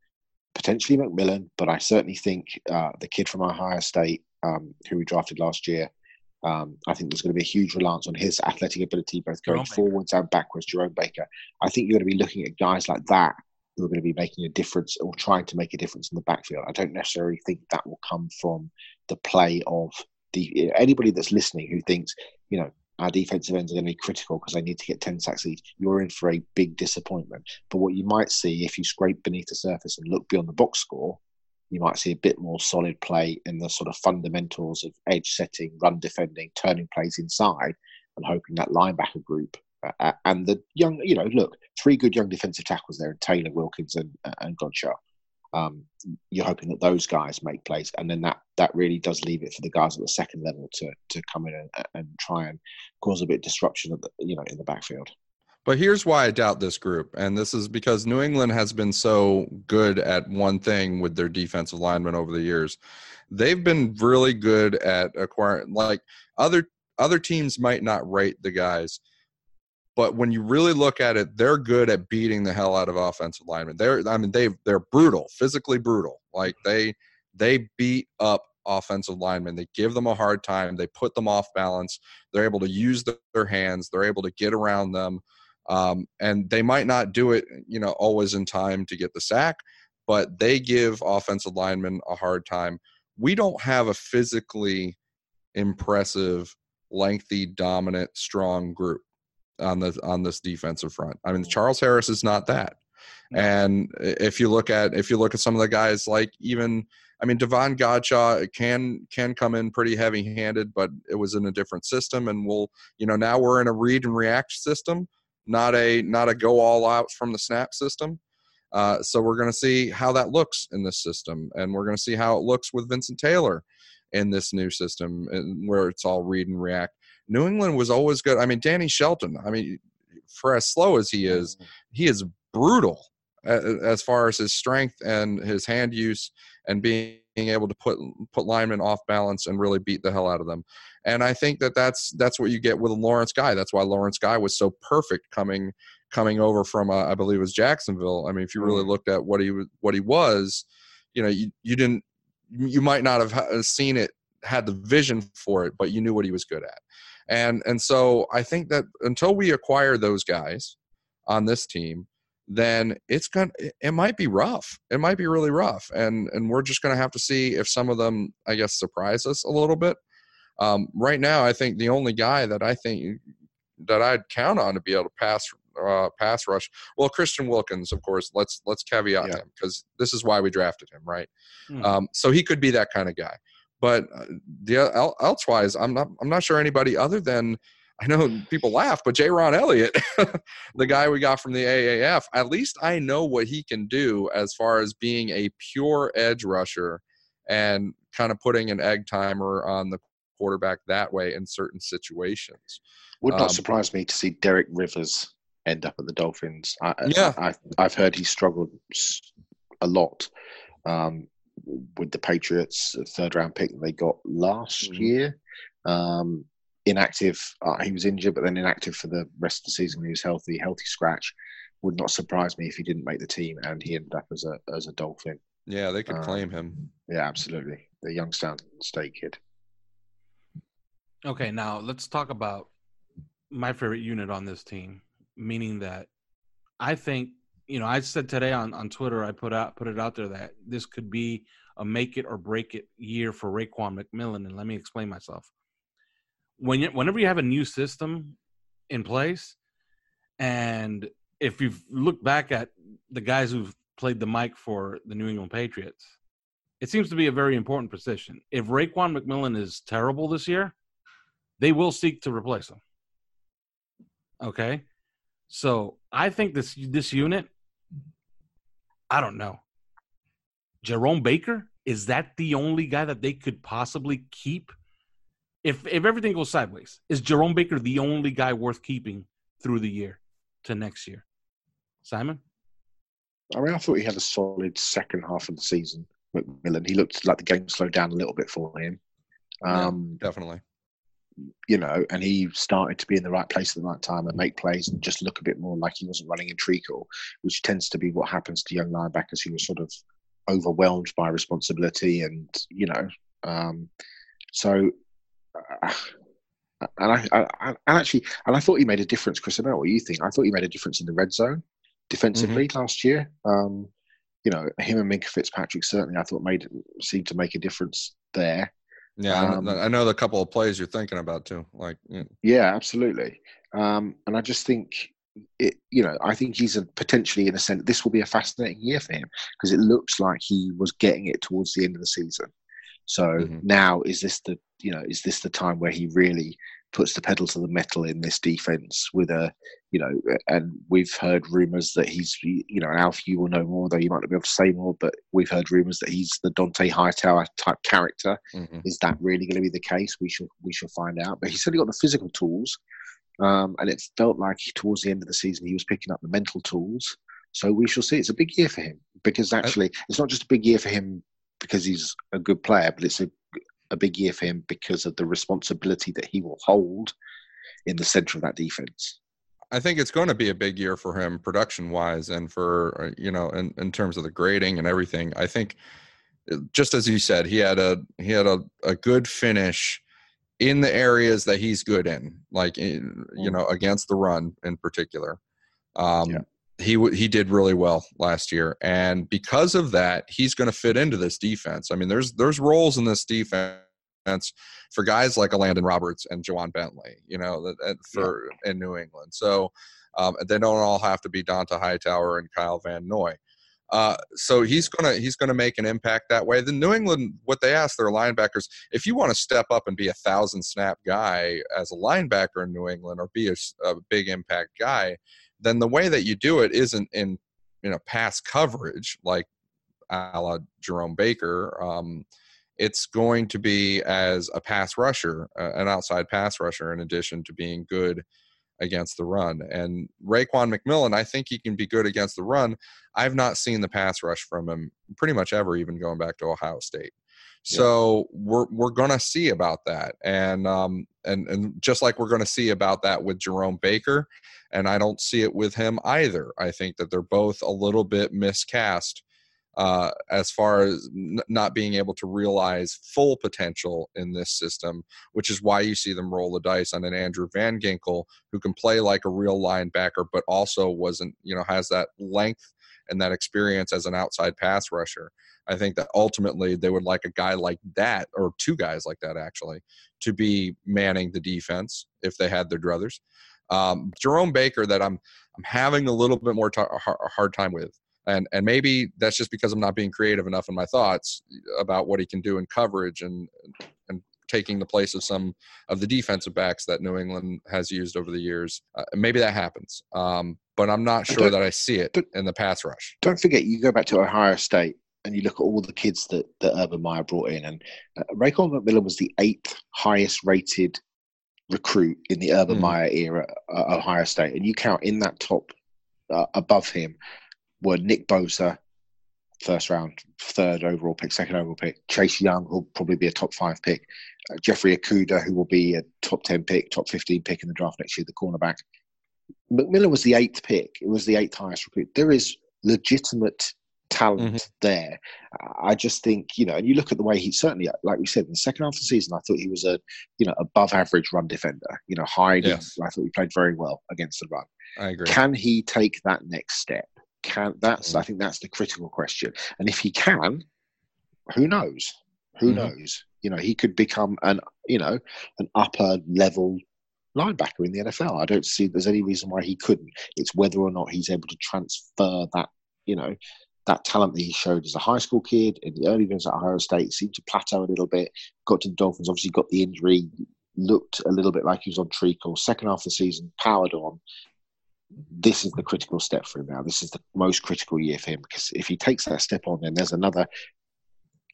potentially McMillan, but I certainly think uh, the kid from Ohio State um, who we drafted last year. Um, I think there's going to be a huge reliance on his athletic ability, both going Jerome forwards and backwards. Jerome Baker. I think you're going to be looking at guys like that who are going to be making a difference or trying to make a difference in the backfield. I don't necessarily think that will come from the play of the anybody that's listening who thinks, you know, our defensive ends are going to be critical because they need to get 10 sacks each. You're in for a big disappointment. But what you might see if you scrape beneath the surface and look beyond the box score, you might see a bit more solid play in the sort of fundamentals of edge setting, run defending, turning plays inside, and hoping that linebacker group uh, and the young, you know, look, three good young defensive tackles there, Taylor, Wilkins, and and Godchaux. Um, you're hoping that those guys make plays, and then that that really does leave it for the guys at the second level to to come in and, and try and cause a bit of disruption, the, you know, in the backfield. But here's why I doubt this group. And this is because New England has been so good at one thing with their defensive linemen over the years. They've been really good at acquiring like other other teams might not rate the guys. But when you really look at it, they're good at beating the hell out of offensive linemen. They're I mean they they're brutal, physically brutal. Like they they beat up offensive linemen. They give them a hard time. They put them off balance. They're able to use their hands. They're able to get around them. Um, and they might not do it, you know, always in time to get the sack, but they give offensive linemen a hard time. We don't have a physically impressive, lengthy, dominant, strong group on the on this defensive front. I mean, Charles Harris is not that. And if you look at if you look at some of the guys like even I mean Devon Godchaux can can come in pretty heavy handed, but it was in a different system and we'll you know now we're in a read and react system, not a not a go all out from the snap system. Uh, so we're going to see how that looks in this system, and we're going to see how it looks with Vincent Taylor in this new system, and where it's all read and react. New England was always good. I mean, Danny Shelton. I mean, for as slow as he is, he is brutal as far as his strength and his hand use and being able to put put linemen off balance and really beat the hell out of them. And I think that that's that's what you get with a Lawrence Guy. That's why Lawrence Guy was so perfect coming coming over from uh, I believe it was Jacksonville. I mean, if you really looked at what he was what he was, you know, you you didn't you might not have seen it had the vision for it, but you knew what he was good at. And and so I think that until we acquire those guys on this team, then it's going to it might be rough. It might be really rough. And and we're just going to have to see if some of them I guess surprise us a little bit. Um, right now, I think the only guy that I think that I'd count on to be able to pass uh, pass rush. Well, Christian Wilkins, of course. Let's let's caveat Yeah. him because this is why we drafted him, right? Hmm. Um, so he could be that kind of guy. But uh, the el- elsewise, I'm not I'm not sure anybody other than I know people laugh, but Jayrone Elliott, the guy we got from the AAF, at least I know what he can do as far as being a pure edge rusher and kind of putting an egg timer on the quarterback that way in certain situations. Would not Um, surprise me to see Derek Rivers end up at the Dolphins. I, Yeah. I, I've heard he struggled a lot um, with the Patriots, third round pick that they got last Mm-hmm. year. Um, inactive, uh, he was injured, but then inactive for the rest of the season when he was healthy, healthy scratch. Would not surprise me if he didn't make the team and he ended up as a as a Dolphin. Yeah, they could Um, claim him. Yeah, absolutely. The Youngstown State kid. Okay, now let's talk about my favorite unit on this team, meaning that I think, you know, I said today on, on Twitter, I put out put it out there that this could be a make it or break it year for Raekwon McMillan, and let me explain myself. When you, whenever you have a new system in place, and if you've looked back at the guys who've played the mic for the New England Patriots, it seems to be a very important position. If Raekwon McMillan is terrible this year, they will seek to replace him. Okay, so I think this this unit, I don't know. Jerome Baker is that the only guy that they could possibly keep? If if everything goes sideways, is Jerome Baker the only guy worth keeping through the year to next year? Simon? I mean, I thought he had a solid second half of the season. McMillan, he looked like the game slowed down a little bit for him. Um, yeah, definitely. You know, and he started to be in the right place at the right time and make plays and just look a bit more like he wasn't running in treacle, which tends to be what happens to young linebackers who are sort of overwhelmed by responsibility and you know, um, so. Uh, and I, I, I, actually, and I thought he made a difference, Chris. I don't know what you think. I thought he made a difference in the red zone defensively mm-hmm. last year. Um, you know, him and Minkah Fitzpatrick certainly I thought made seemed to make a difference there. Yeah, um, I know the couple of plays you're thinking about too. Like, yeah, yeah absolutely. Um, and I just think it, you know, I think he's a, potentially in a sense this will be a fascinating year for him because it looks like he was getting it towards the end of the season. So mm-hmm. now is this the you know is this the time where he really puts the pedal to the metal in this defense with a, you know, and we've heard rumors that he's, you know, Alf, you will know more, though you might not be able to say more, but we've heard rumors that he's the Dont'a Hightower type character. Mm-hmm. Is that really going to be the case? We shall, we shall find out. But he's certainly got the physical tools. Um, and it felt like towards the end of the season, he was picking up the mental tools. So we shall see. It's a big year for him because actually, it's not just a big year for him because he's a good player, but it's a a big year for him because of the responsibility that he will hold in the center of that defense. I think it's going to be a big year for him production wise and for, uh, you know, in, in terms of the grading and everything. I think uh, just as you said, he had a, he had a, a good finish in the areas that he's good in, like, in, you know, against the run in particular. Um, yeah he he did really well last year, and because of that, he's going to fit into this defense. I mean, there's there's roles in this defense for guys like Landon Roberts and Ja'Whaun Bentley, you know, for yeah. in New England. So um, they don't all have to be Dont'a Hightower and Kyle Van Noy. Uh, so he's gonna he's gonna make an impact that way. The New England, what they ask their linebackers, if you want to step up and be a thousand snap guy as a linebacker in New England or be a, a big impact guy, then the way that you do it isn't in you know pass coverage like a la Jerome Baker. Um, it's going to be as a pass rusher, uh, an outside pass rusher, in addition to being good against the run. And Raekwon McMillan, I think he can be good against the run. I've not seen the pass rush from him pretty much ever, even going back to Ohio State. So we're we're gonna see about that, and um and and just like we're gonna see about that with Jerome Baker, and I don't see it with him either. I think that they're both a little bit miscast uh, as far as n- not being able to realize full potential in this system, which is why you see them roll the dice on an Andrew Van Ginkel who can play like a real linebacker, but also wasn't, you know, has that length and that experience as an outside pass rusher. I think that ultimately they would like a guy like that, or two guys like that actually, to be manning the defense if they had their druthers. Um, Jerome Baker, that I'm I'm having a little bit more t- hard time with, and and maybe that's just because I'm not being creative enough in my thoughts about what he can do in coverage and and taking the place of some of the defensive backs that New England has used over the years. Uh, maybe that happens, um, but I'm not sure that I see it in the pass rush. Don't forget, you go back to Ohio State and you look at all the kids that, that Urban Meyer brought in, and uh, Raekwon McMillan was the eighth highest rated recruit in the Urban mm. Meyer era at Ohio State. And you count in that top uh, above him were Nick Bosa, first round, third overall pick, second overall pick, Chase Young, who'll probably be a top five pick, uh, Jeffrey Okudah, who will be a top 10 pick, top 15 pick in the draft next year, the cornerback. McMillan was the eighth pick. It was the eighth highest recruit. There is legitimate talent mm-hmm. there. I just think, you know, and you look at the way he certainly, like we said, in the second half of the season, I thought he was a, you know, above average run defender. You know, hiding. Yes. I thought he played very well against the run. I agree. Can he take that next step? Can that's. I think that's the critical question. And if he can, who knows? Who mm-hmm. knows? You know, he could become an, you know, an upper level linebacker in the NFL. I don't see there's any reason why he couldn't. It's whether or not he's able to transfer that, you know, that talent that he showed as a high school kid in the early games at Ohio State seemed to plateau a little bit. Got to the Dolphins, obviously got the injury, looked a little bit like he was on treacle. Second half of the season, powered on. This is the critical step for him now. This is the most critical year for him because if he takes that step on, then there's another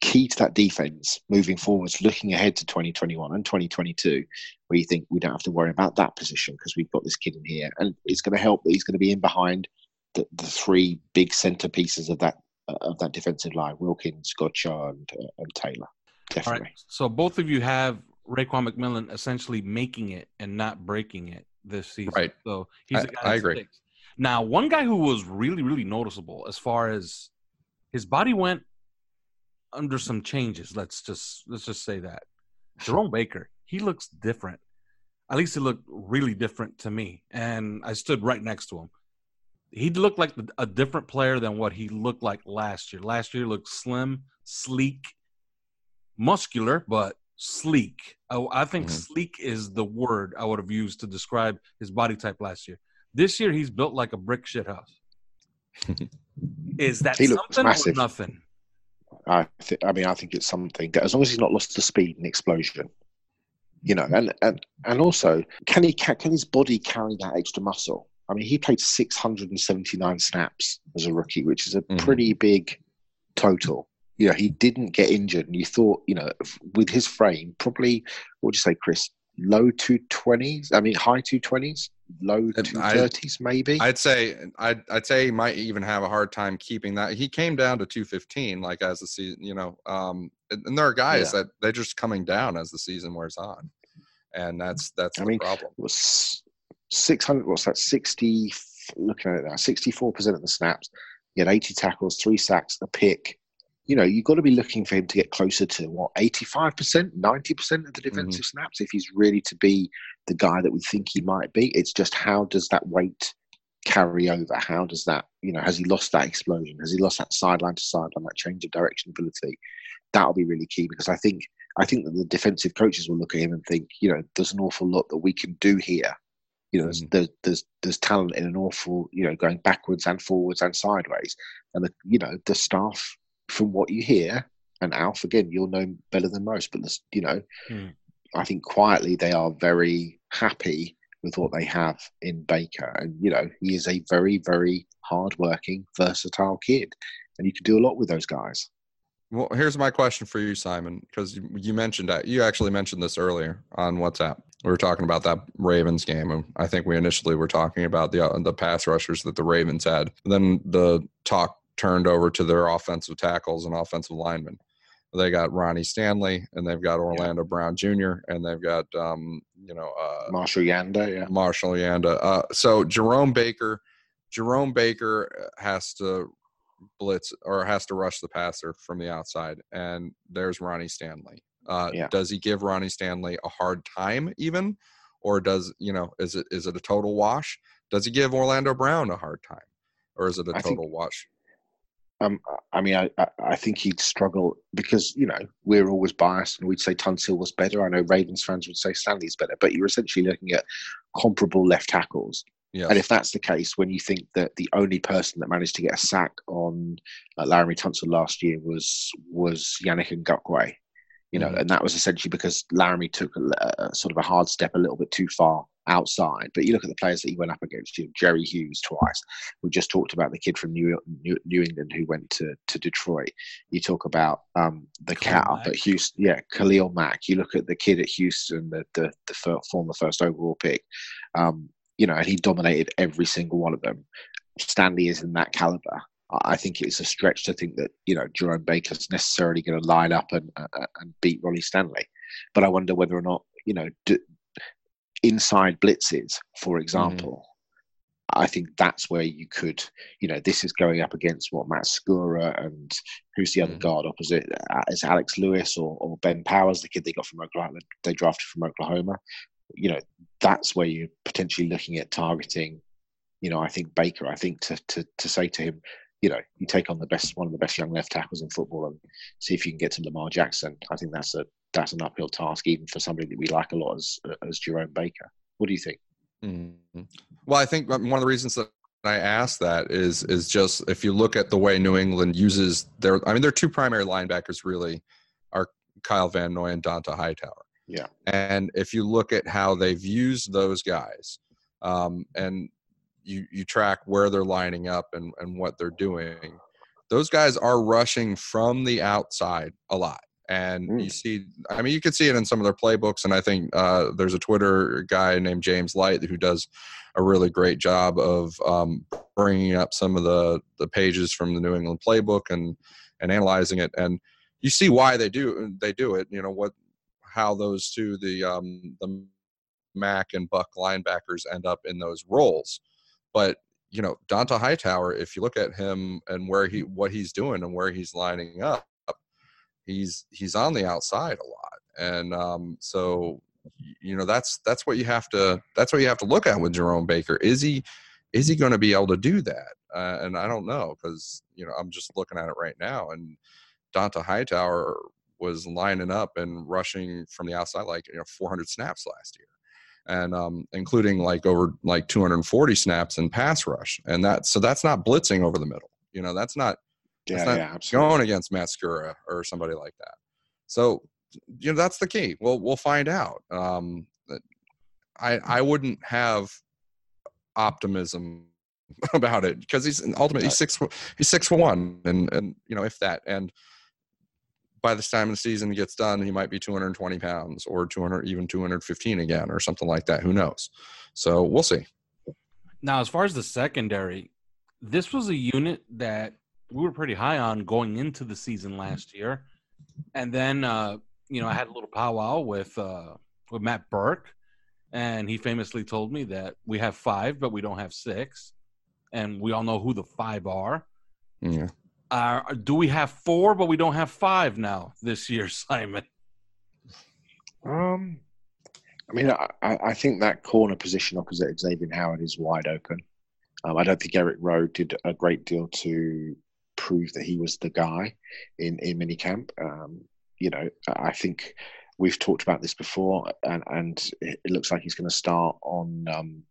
key to that defense moving forwards, looking ahead to 2021 and 2022, where you think we don't have to worry about that position because we've got this kid in here, and it's going to help that he's going to be in behind the, the three big centerpieces of that of that defensive line: Wilkins, Godchaux, and, uh, and Taylor. Definitely. Right. So both of you have Raekwon McMillan essentially making it and not breaking it this season. Right. So he's I- a guy I agree. sticks. Now, one guy who was really, really noticeable as far as his body went under some changes. Let's just let's just say that Jerome Baker, he looks different. At least he looked really different to me, and I stood right next to him. He looked like a different player than what he looked like last year. Last year, looked slim, sleek, muscular, but sleek. I, I think Mm-hmm. sleek is the word I would have used to describe his body type last year. This year, he's built like a brick shit house. is that He looks something or massive. nothing? I th- I mean, I think it's something that as long as he's not lost the speed and explosion, you know, and and and also can he ca- can his body carry that extra muscle? I mean, he played 679 snaps as a rookie, which is a Mhm. pretty big total. You know, he didn't get injured, and you thought, you know, f- with his frame, probably what would you say, Chris? Low two twenties. I mean, high two twenties, low two I- thirties, maybe. I'd say I'd I'd say he might even have a hard time keeping that. He came down to 215 like as the season, you know. Um, and, and there are guys Yeah. that they're just coming down as the season wears on, and that's that's I the mean, problem. was 600 what's that 60 looking at it now 64% of the snaps he had 80 tackles three sacks a pick you know you've got to be looking for him to get closer to what 85% 90% of the mm-hmm. defensive snaps if he's really to be the guy that we think he might be. It's just how does that weight carry over? How does that you know has he lost that explosion? Has he lost that sideline to sideline that change of direction ability? That'll be really key because i think I think that the defensive coaches will look at him and think, you know, there's an awful lot that we can do here. You know, there's, mm-hmm. there's there's there's talent in an awful, you know, going backwards and forwards and sideways. And the you know the staff, from what you hear, and Alf again, you'll know better than most, but this, you know, Hmm. I think quietly they are very happy with what they have in Baker, and you know, he is a very very hardworking, versatile kid, and you can do a lot with those guys. Well, here's my question for you, Simon, because you, you mentioned that you actually mentioned this earlier on WhatsApp. We were talking about that Ravens game, and I think we initially were talking about the uh, the pass rushers that the Ravens had. And Then the talk turned over to their offensive tackles and offensive linemen. They got Ronnie Stanley, and they've got Orlando Brown Jr., and they've got um, you know uh, Marshall Yanda, yeah. Marshall Yanda. Uh, so Jerome Baker, Jerome Baker has to blitz or has to rush the passer from the outside, and there's Ronnie Stanley. Uh, Yeah. Does he give Ronnie Stanley a hard time even, or does you know is it is it a total wash? Does he give Orlando Brown a hard time, or is it a I think- total wash? Um, I mean, I, I- think he'd struggle because you know we're always biased, and we'd say Tunsil was better. I know Ravens fans would say Stanley's better, but you're essentially looking at comparable left tackles. Yes. And if that's the case, when you think that the only person that managed to get a sack on uh, Laremy Tunsil last year was was Yannick Ngakoue, you know, Mhm. and that was essentially because Laremy took a, a sort of a hard step a little bit too far outside. But you look at the players that he went up against, you know, Jerry Hughes twice. We just talked about the kid from New New, New England who went to, to Detroit. You talk about um, the cat up at Houston, yeah, Khalil Mack. You look at the kid at Houston, the the, the former first overall pick. Um, you know, and he dominated every single one of them. Stanley is in that caliber. I think it's a stretch to think that you know Jerome Baker's necessarily going to line up and uh, and beat Ronnie Stanley, but I wonder whether or not you know d- inside blitzes, for example. I think that's where you could, you know, this is going up against what Matt Skura and who's the other guard opposite? Uh, Is Alex Lewis or, or Ben Powers, the kid they got from Oklahoma, they drafted from Oklahoma. You know, that's where you're potentially looking at targeting. You know, I think Baker. I think to to to say to him, you know, you take on the best one of the best young left tackles in football and see if you can get to Lamar Jackson. I think that's a that's an uphill task, even for somebody that we like a lot as as Jerome Baker. What do you think? Mhm. Well, I think one of the reasons that I asked that is is just if you look at the way New England uses their, I mean, their two primary linebackers really are Kyle Van Noy and Dont'a Hightower. Yeah. And if you look at how they've used those guys, um, and you you track where they're lining up and and what they're doing, those guys are rushing from the outside a lot. And Mm. you see, I mean, you could see it in some of their playbooks. And I think uh, there's a Twitter guy named James Light who does a really great job of um, bringing up some of the the pages from the New England playbook and and analyzing it. And you see why they do they do it. You know what, how those two the um, the Mac and Buck linebackers end up in those roles. But you know, Dont'a Hightower, if you look at him and where he what he's doing and where he's lining up, he's he's on the outside a lot. And um, so you know that's that's what you have to that's what you have to look at with Jerome Baker. Is he is he going to be able to do that? Uh, and I don't know because you know I'm just looking at it right now, and Dont'a Hightower was lining up and rushing from the outside like you know 400 snaps last year and um, including like over like 240 snaps in pass rush, and that so that's not blitzing over the middle. You know, that's not Yeah, that's not yeah, absolutely. going against Matt Skura or somebody like that. So you know that's the key. We'll we'll find out. Um, I I wouldn't have optimism about it because he's ultimately he's six he's six foot one and and you know if that and by this time the season gets done he might be 220 pounds or 200 even 215 again or something like that. Who knows? So we'll see. Now, as far as the secondary, this was a unit that we were pretty high on going into the season last year, and then uh, you know I had a little powwow with uh, with Matt Burke, and he famously told me that we have five, but we don't have six, and we all know who the five are. yeah Uh, do we have four, but we don't have five now this year, Simon? Um, I mean, I, I think that corner position opposite Xavier Howard is wide open. Um, I don't think Eric Rowe did a great deal to prove that he was the guy in in minicamp. Um, you know, I think we've talked about this before, and and it it looks like he's going to start on um,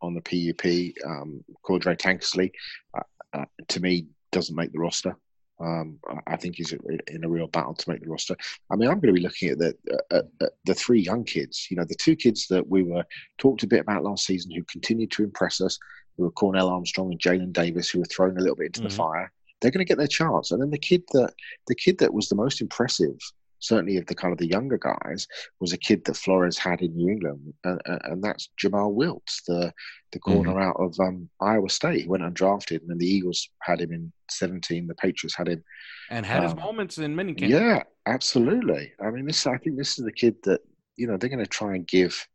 on the PUP. Um, Cordrea Tankersley, uh, uh, to me, doesn't make the roster. Um, I- think he's in a real battle to make the roster. I mean, I'm going to be looking at the at, at the three young kids. You know, the two kids that we were talked a bit about last season, who continued to impress us, who were Cornell Armstrong and Jalen Davis, who were thrown a little bit into Mhm. the fire. They're going to get their chance. And then the kid that the kid that was the most impressive, certainly of the kind of the younger guys, was a kid that Flores had in New England, and, and, that's Jomal Wiltz, the the corner out of um, Iowa State. He went undrafted, and then the Eagles had him in 17. The Patriots had him And had his Um, moments in minicamp. yeah, absolutely. I mean, this. I think this is the kid that you know they're going to try and give,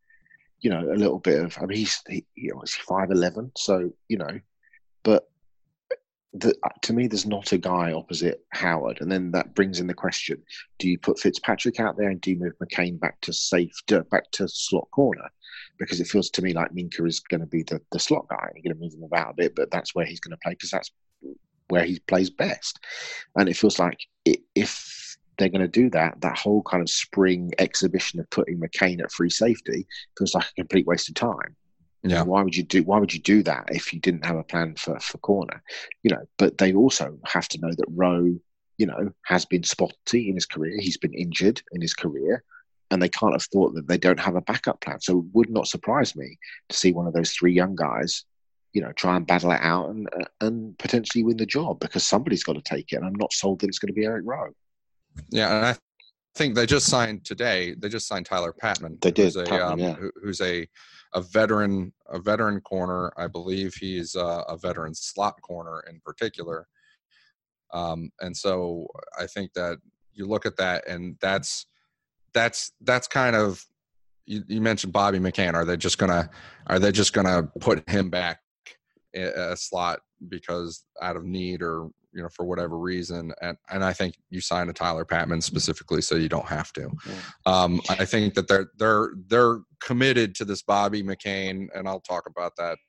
you know, a little bit of. I mean, he's he, you know, he's five eleven, so you know, the, uh, to me, there's not a guy opposite Howard, and then that brings in the question: Do you put Fitzpatrick out there and do you move McCain back to safe, back to slot corner? Because it feels to me like Minkah is going to be the, the slot guy. You're going to move him about a bit, but that's where he's going to play because that's where he plays best. And it feels like i if they're going to do that, that whole kind of spring exhibition of putting McCain at free safety feels like a complete waste of time. Yeah. Why would you do? Why would you do that if you didn't have a plan for for corner? You know. But they also have to know that Rowe, you know, has been spotty in his career. He's been injured in his career, and they can't have thought that they don't have a backup plan. So it would not surprise me to see one of those three young guys you know, try and battle it out and and potentially win the job because somebody's got to take it. And I'm not sold that it's going to be Eric Rowe. Yeah, and I think they just signed today. They just signed Tyler Patmon. They did, Who's a, Patmon, um, yeah. who- who's a a veteran a veteran corner. I believe he's uh, a veteran slot corner in particular. Um, and so I think that you look at that, and that's that's that's kind of you, you mentioned Bobby McCain. Are they just gonna are they just gonna put him back a slot because out of need or you know for whatever reason and and I think you sign a Tyler Patmon specifically so you don't have to. Um, I think that they're they're they're committed to this Bobby McCain and I'll talk about that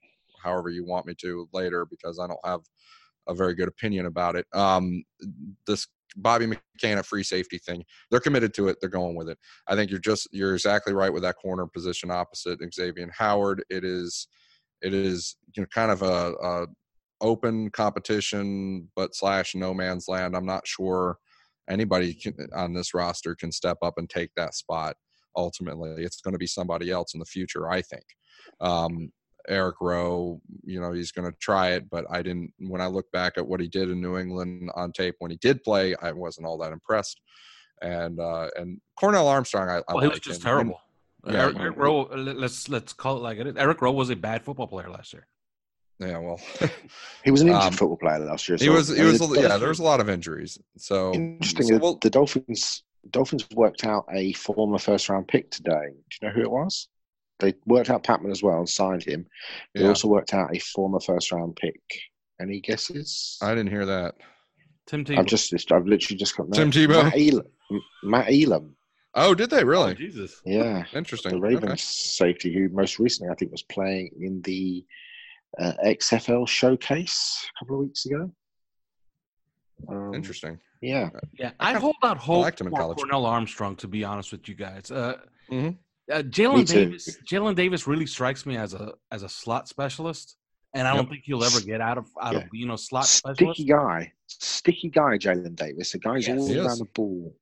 however you want me to later because I don't have a very good opinion about it. Um, this Bobby McCain at free safety thing, they're committed to it. They're going with it. I think you're just you're exactly right with that corner position opposite Xavier Howard. It is it is you know kind of a, a open competition, but slash no man's land. I'm not sure anybody can, on this roster can step up and take that spot. Ultimately, it's going to be somebody else in the future. I think. Um, Eric Rowe, you know, he's going to try it, but I didn't. When I look back at what he did in New England on tape when he did play, I wasn't all that impressed. And uh, and Cornell Armstrong, I, I well, he was just him. terrible. And- yeah, Eric, Eric Rowe, let's let's call it like it is. Eric Rowe was a bad football player last year. Yeah, well, He was an injured Um, football player last year. he was. He I mean, was. the a- Yeah, there was a lot of injuries. So Interesting. so the- we'll- the Dolphins Dolphins worked out a former first round pick today. Do you know who it was? They worked out Patmon as well and signed him. They Yeah. also worked out a former first round pick. Any guesses? I didn't hear that. Tim Tebow. I've just I've literally just got Tim Tebow? Matt Elam. Matt Elam. Oh, did they really? Jesus. Yeah. Interesting. The Ravens Okay. safety who most recently I think was playing in the uh, XFL showcase a couple of weeks ago. Um, Interesting. Yeah. Yeah, I, hold out hope liked him in for college. Cornell Armstrong. To be honest with you guys, uh, Mhm. uh, Jalen. Davis. Jalen Davis really strikes me as a as a slot specialist, and I don't think he'll ever get out of out Yeah. of being a slot specialist. Sticky guy. Sticky guy, Jalen Davis. The guy's Yes. all around the ball.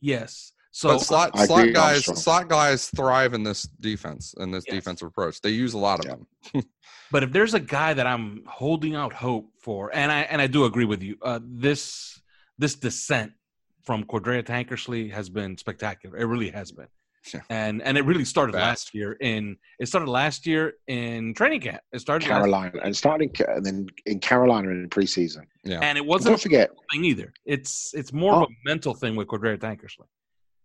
Yes. So but slot I slot guys slot guys thrive in this defense in this Yes. defensive approach. They use a lot of Yeah. them. But if there's a guy that I'm holding out hope for, and I and I do agree with you, uh, this this descent from Cordrea Tankersley has been spectacular. It really has been, Yeah. and and it really started Fast. last year in it started last year in training camp. It started last, Carolina and starting and then in Carolina in preseason. Yeah. and it Don't wasn't a forget, thing either. It's it's more of Oh. a mental thing with Cordrea Tankersley.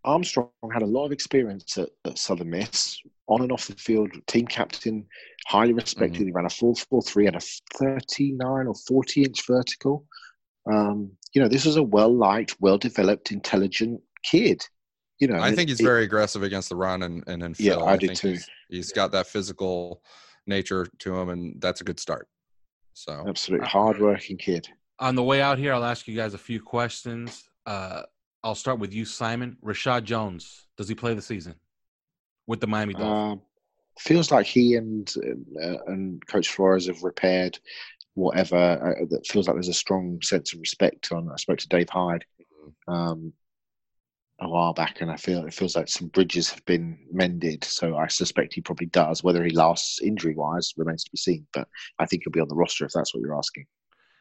Armstrong had a lot of experience at, at Southern Miss, on and off the field, team captain, highly respected. Mm-hmm. He ran a 4 4 3 and a 39 or 40 inch vertical. Um, you know, this was a well liked, well developed, intelligent kid. You know, I it- think he's it- very aggressive against the run and and in Yeah, Phil. I do think too. He's, he's got that physical nature to him, and that's a good start. So absolutely hardworking kid. On the way out here, I'll ask you guys a few questions. Uh, I'll start with you, Simon. Reshad Jones, does he play the season with the Miami Dolphins? Um, feels like he and uh, and Coach Flores have repaired whatever. Uh, that feels like there's a strong sense of respect. On I spoke to Dave Hyde um, a while back, and I feel it feels like some bridges have been mended. So I suspect he probably does. Whether he lasts injury wise remains to be seen. But I think he'll be on the roster if that's what you're asking.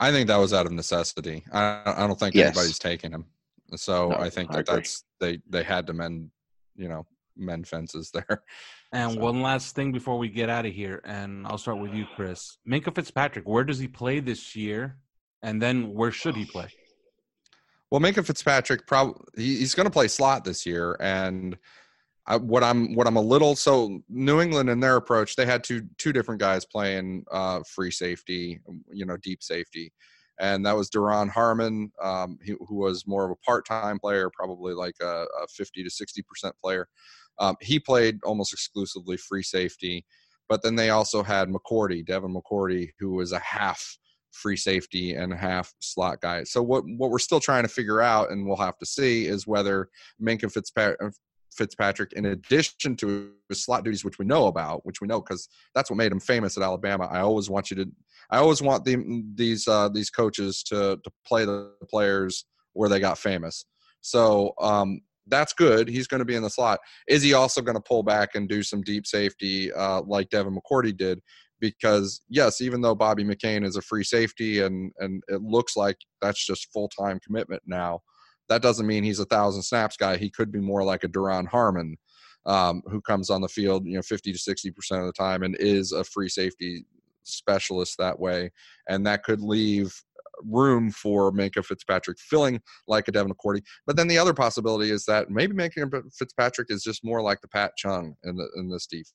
I think that was out of necessity. I, I don't think Yes. anybody's taking him. So No, I think I that agree. that's they they had to mend, you know, mend fences there. And So- one last thing before we get out of here, and I'll start with you, Chris. Minkah Fitzpatrick, where does he play this year? And then where should he play? Well, Minkah Fitzpatrick probably he's going to play slot this year, and I, what I'm what I'm a little so New England in their approach they had two two different guys playing uh, free safety, you know, deep safety, and that was Duron Harmon, um, he, who was more of a part time player, probably like a, a 50 to 60 percent player. Um, he played almost exclusively free safety, but then they also had McCourty, Devin McCourty, who was a half free safety and half slot guy. So what what we're still trying to figure out, and we'll have to see, is whether Minkah Fitzpatrick, Fitzpatrick, in addition to his slot duties, which we know about, which we know because that's what made him famous at Alabama. I always want you to, I always want the, these uh, these coaches to to play the players where they got famous. So um, that's good. He's going to be in the slot. Is he also going to pull back and do some deep safety uh, like Devin McCourty did? because yes, even though Bobby McCain is a free safety and and it looks like that's just full time commitment now, that doesn't mean he's a thousand snaps guy. He could be more like a Duron Harmon, um, who comes on the field, you know, fifty to sixty percent of the time and is a free safety specialist that way, and that could leave room for Minkah Fitzpatrick filling like a Devin McCourty. But then the other possibility is that maybe Minkah Fitzpatrick is just more like the Pat Chung in the in this defense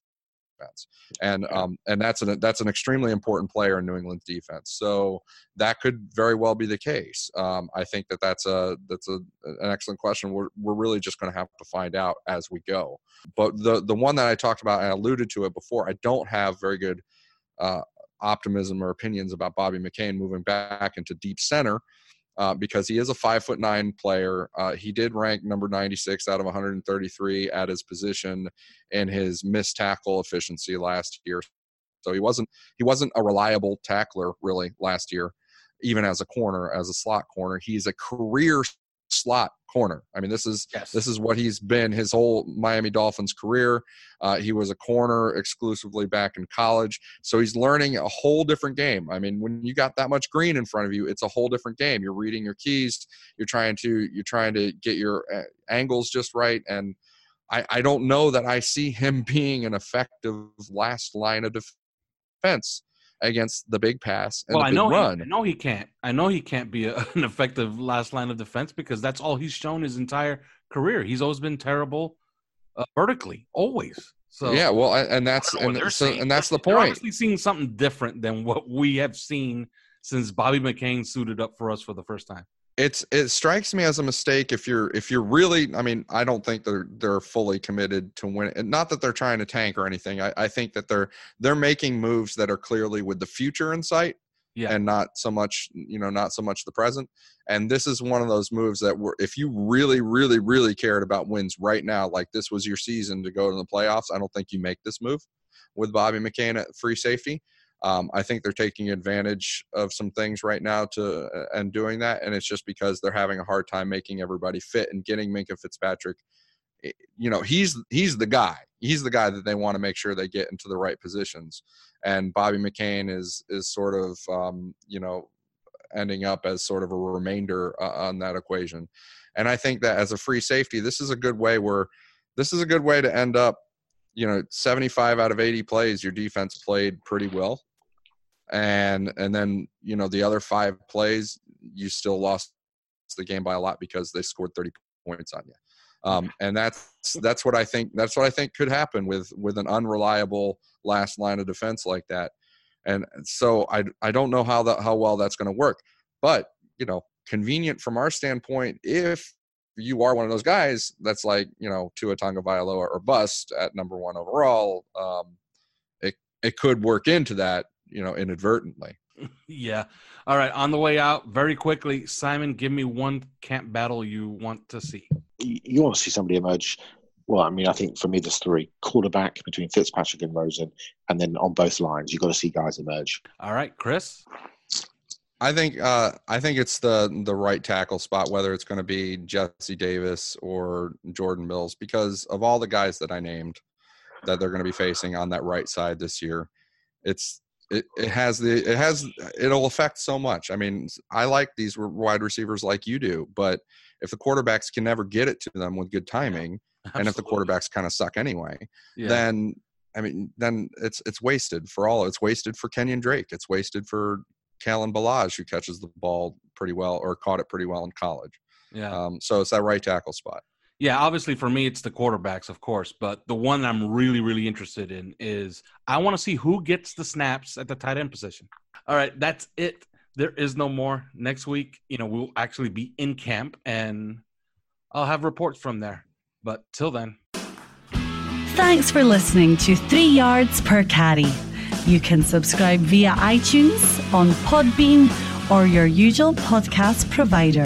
defense, and um, and that's an that's an extremely important player in New England's defense. So that could very well be the case. Um, I think that that's a that's a an excellent question. We're we're really just going to have to find out as we go. But the the one that I talked about, and alluded to it before, I don't have very good. Uh, optimism or opinions about Bobby McCain moving back into deep center uh, because he is a five foot nine player. Uh, he did rank number 96 out of 133 at his position in his missed tackle efficiency last year. So he wasn't he wasn't a reliable tackler really last year, even as a corner, as a slot corner. He's a career slot corner. I mean, this is Yes. this is what he's been his whole Miami Dolphins career. Uh, he was a corner exclusively back in college, so he's learning a whole different game. I mean, when you got that much green in front of you, it's a whole different game. You're reading your keys. You're trying to you're trying to get your uh, angles just right, and I, I don't know that I see him being an effective last line of defense against the big pass and well, the I big know, run. He, I know he can't. I know he can't be a, an effective last line of defense because that's all he's shown his entire career. He's always been terrible uh, vertically, always. So yeah, well, and, and that's don't know what and, so, and that's the They're point. obviously seeing something different than what we have seen since Bobby McCain suited up for us for the first time. It's it strikes me as a mistake if you're if you're really i mean i don't think they're they're fully committed to win and not that they're trying to tank or anything i, I think that they're they're making moves that are clearly with the future in sight Yeah. and not so much you know not so much the present and this is one of those moves that were if you really really really cared about wins right now like this was your season to go to the playoffs i don't think you make this move with bobby mccain at free safety um, I think they're taking advantage of some things right now to uh, and doing that, and it's just because they're having a hard time making everybody fit and getting Minkah Fitzpatrick. eh, You know, he's he's the guy. He's the guy that they want to make sure they get into the right positions. And Bobby McCain is is sort of um, you know ending up as sort of a remainder uh, on that equation. And I think that as a free safety, this is a good way where this is a good way to end up. You know, 75 out of 80 plays, your defense played pretty well and and then you know the other five plays you still lost the game by a lot because they scored 30 points on you. Um, and that's that's what i think that's what i think could happen with with an unreliable last line of defense like that. And so i i don't know how that how well that's going to work. But you know convenient from our standpoint if you are one of those guys that's like you know Tua Tagovailoa or bust at number one overall um, it it could work into that you know inadvertently Yeah. All right. On the way out, very quickly, Simon, give me one camp battle you want to see. You you want to see somebody emerge. Well, I mean, I think for me, there's three quarterback between Fitzpatrick and Rosen, and then on both lines, you've got to see guys emerge. All right, Chris. I think uh, I think it's the the right tackle spot, whether it's going to be Jesse Davis or Jordan Mills, because of all the guys that I named that they're going to be facing on that right side this year. It's it, it has the it has it'll affect so much. I mean, I like these wide receivers like you do, but if the quarterbacks can never get it to them with good timing, and if the quarterbacks kind of suck anyway, Yeah. then I mean, then it's it's wasted for all. It's wasted for Kenyan Drake. It's wasted for Kalen Ballage, who catches the ball pretty well or caught it pretty well in college. Yeah. Um, so it's that right tackle spot. Yeah, obviously for me it's the quarterbacks, of course, but the one I'm really, really interested in is I want to see who gets the snaps at the tight end position. All right, that's it. There is no more. Next week, you know, we'll actually be in camp and I'll have reports from there. But till then, Thanks for listening to Three Yards Per Carry. You can subscribe via iTunes, on Podbean, or your usual podcast provider.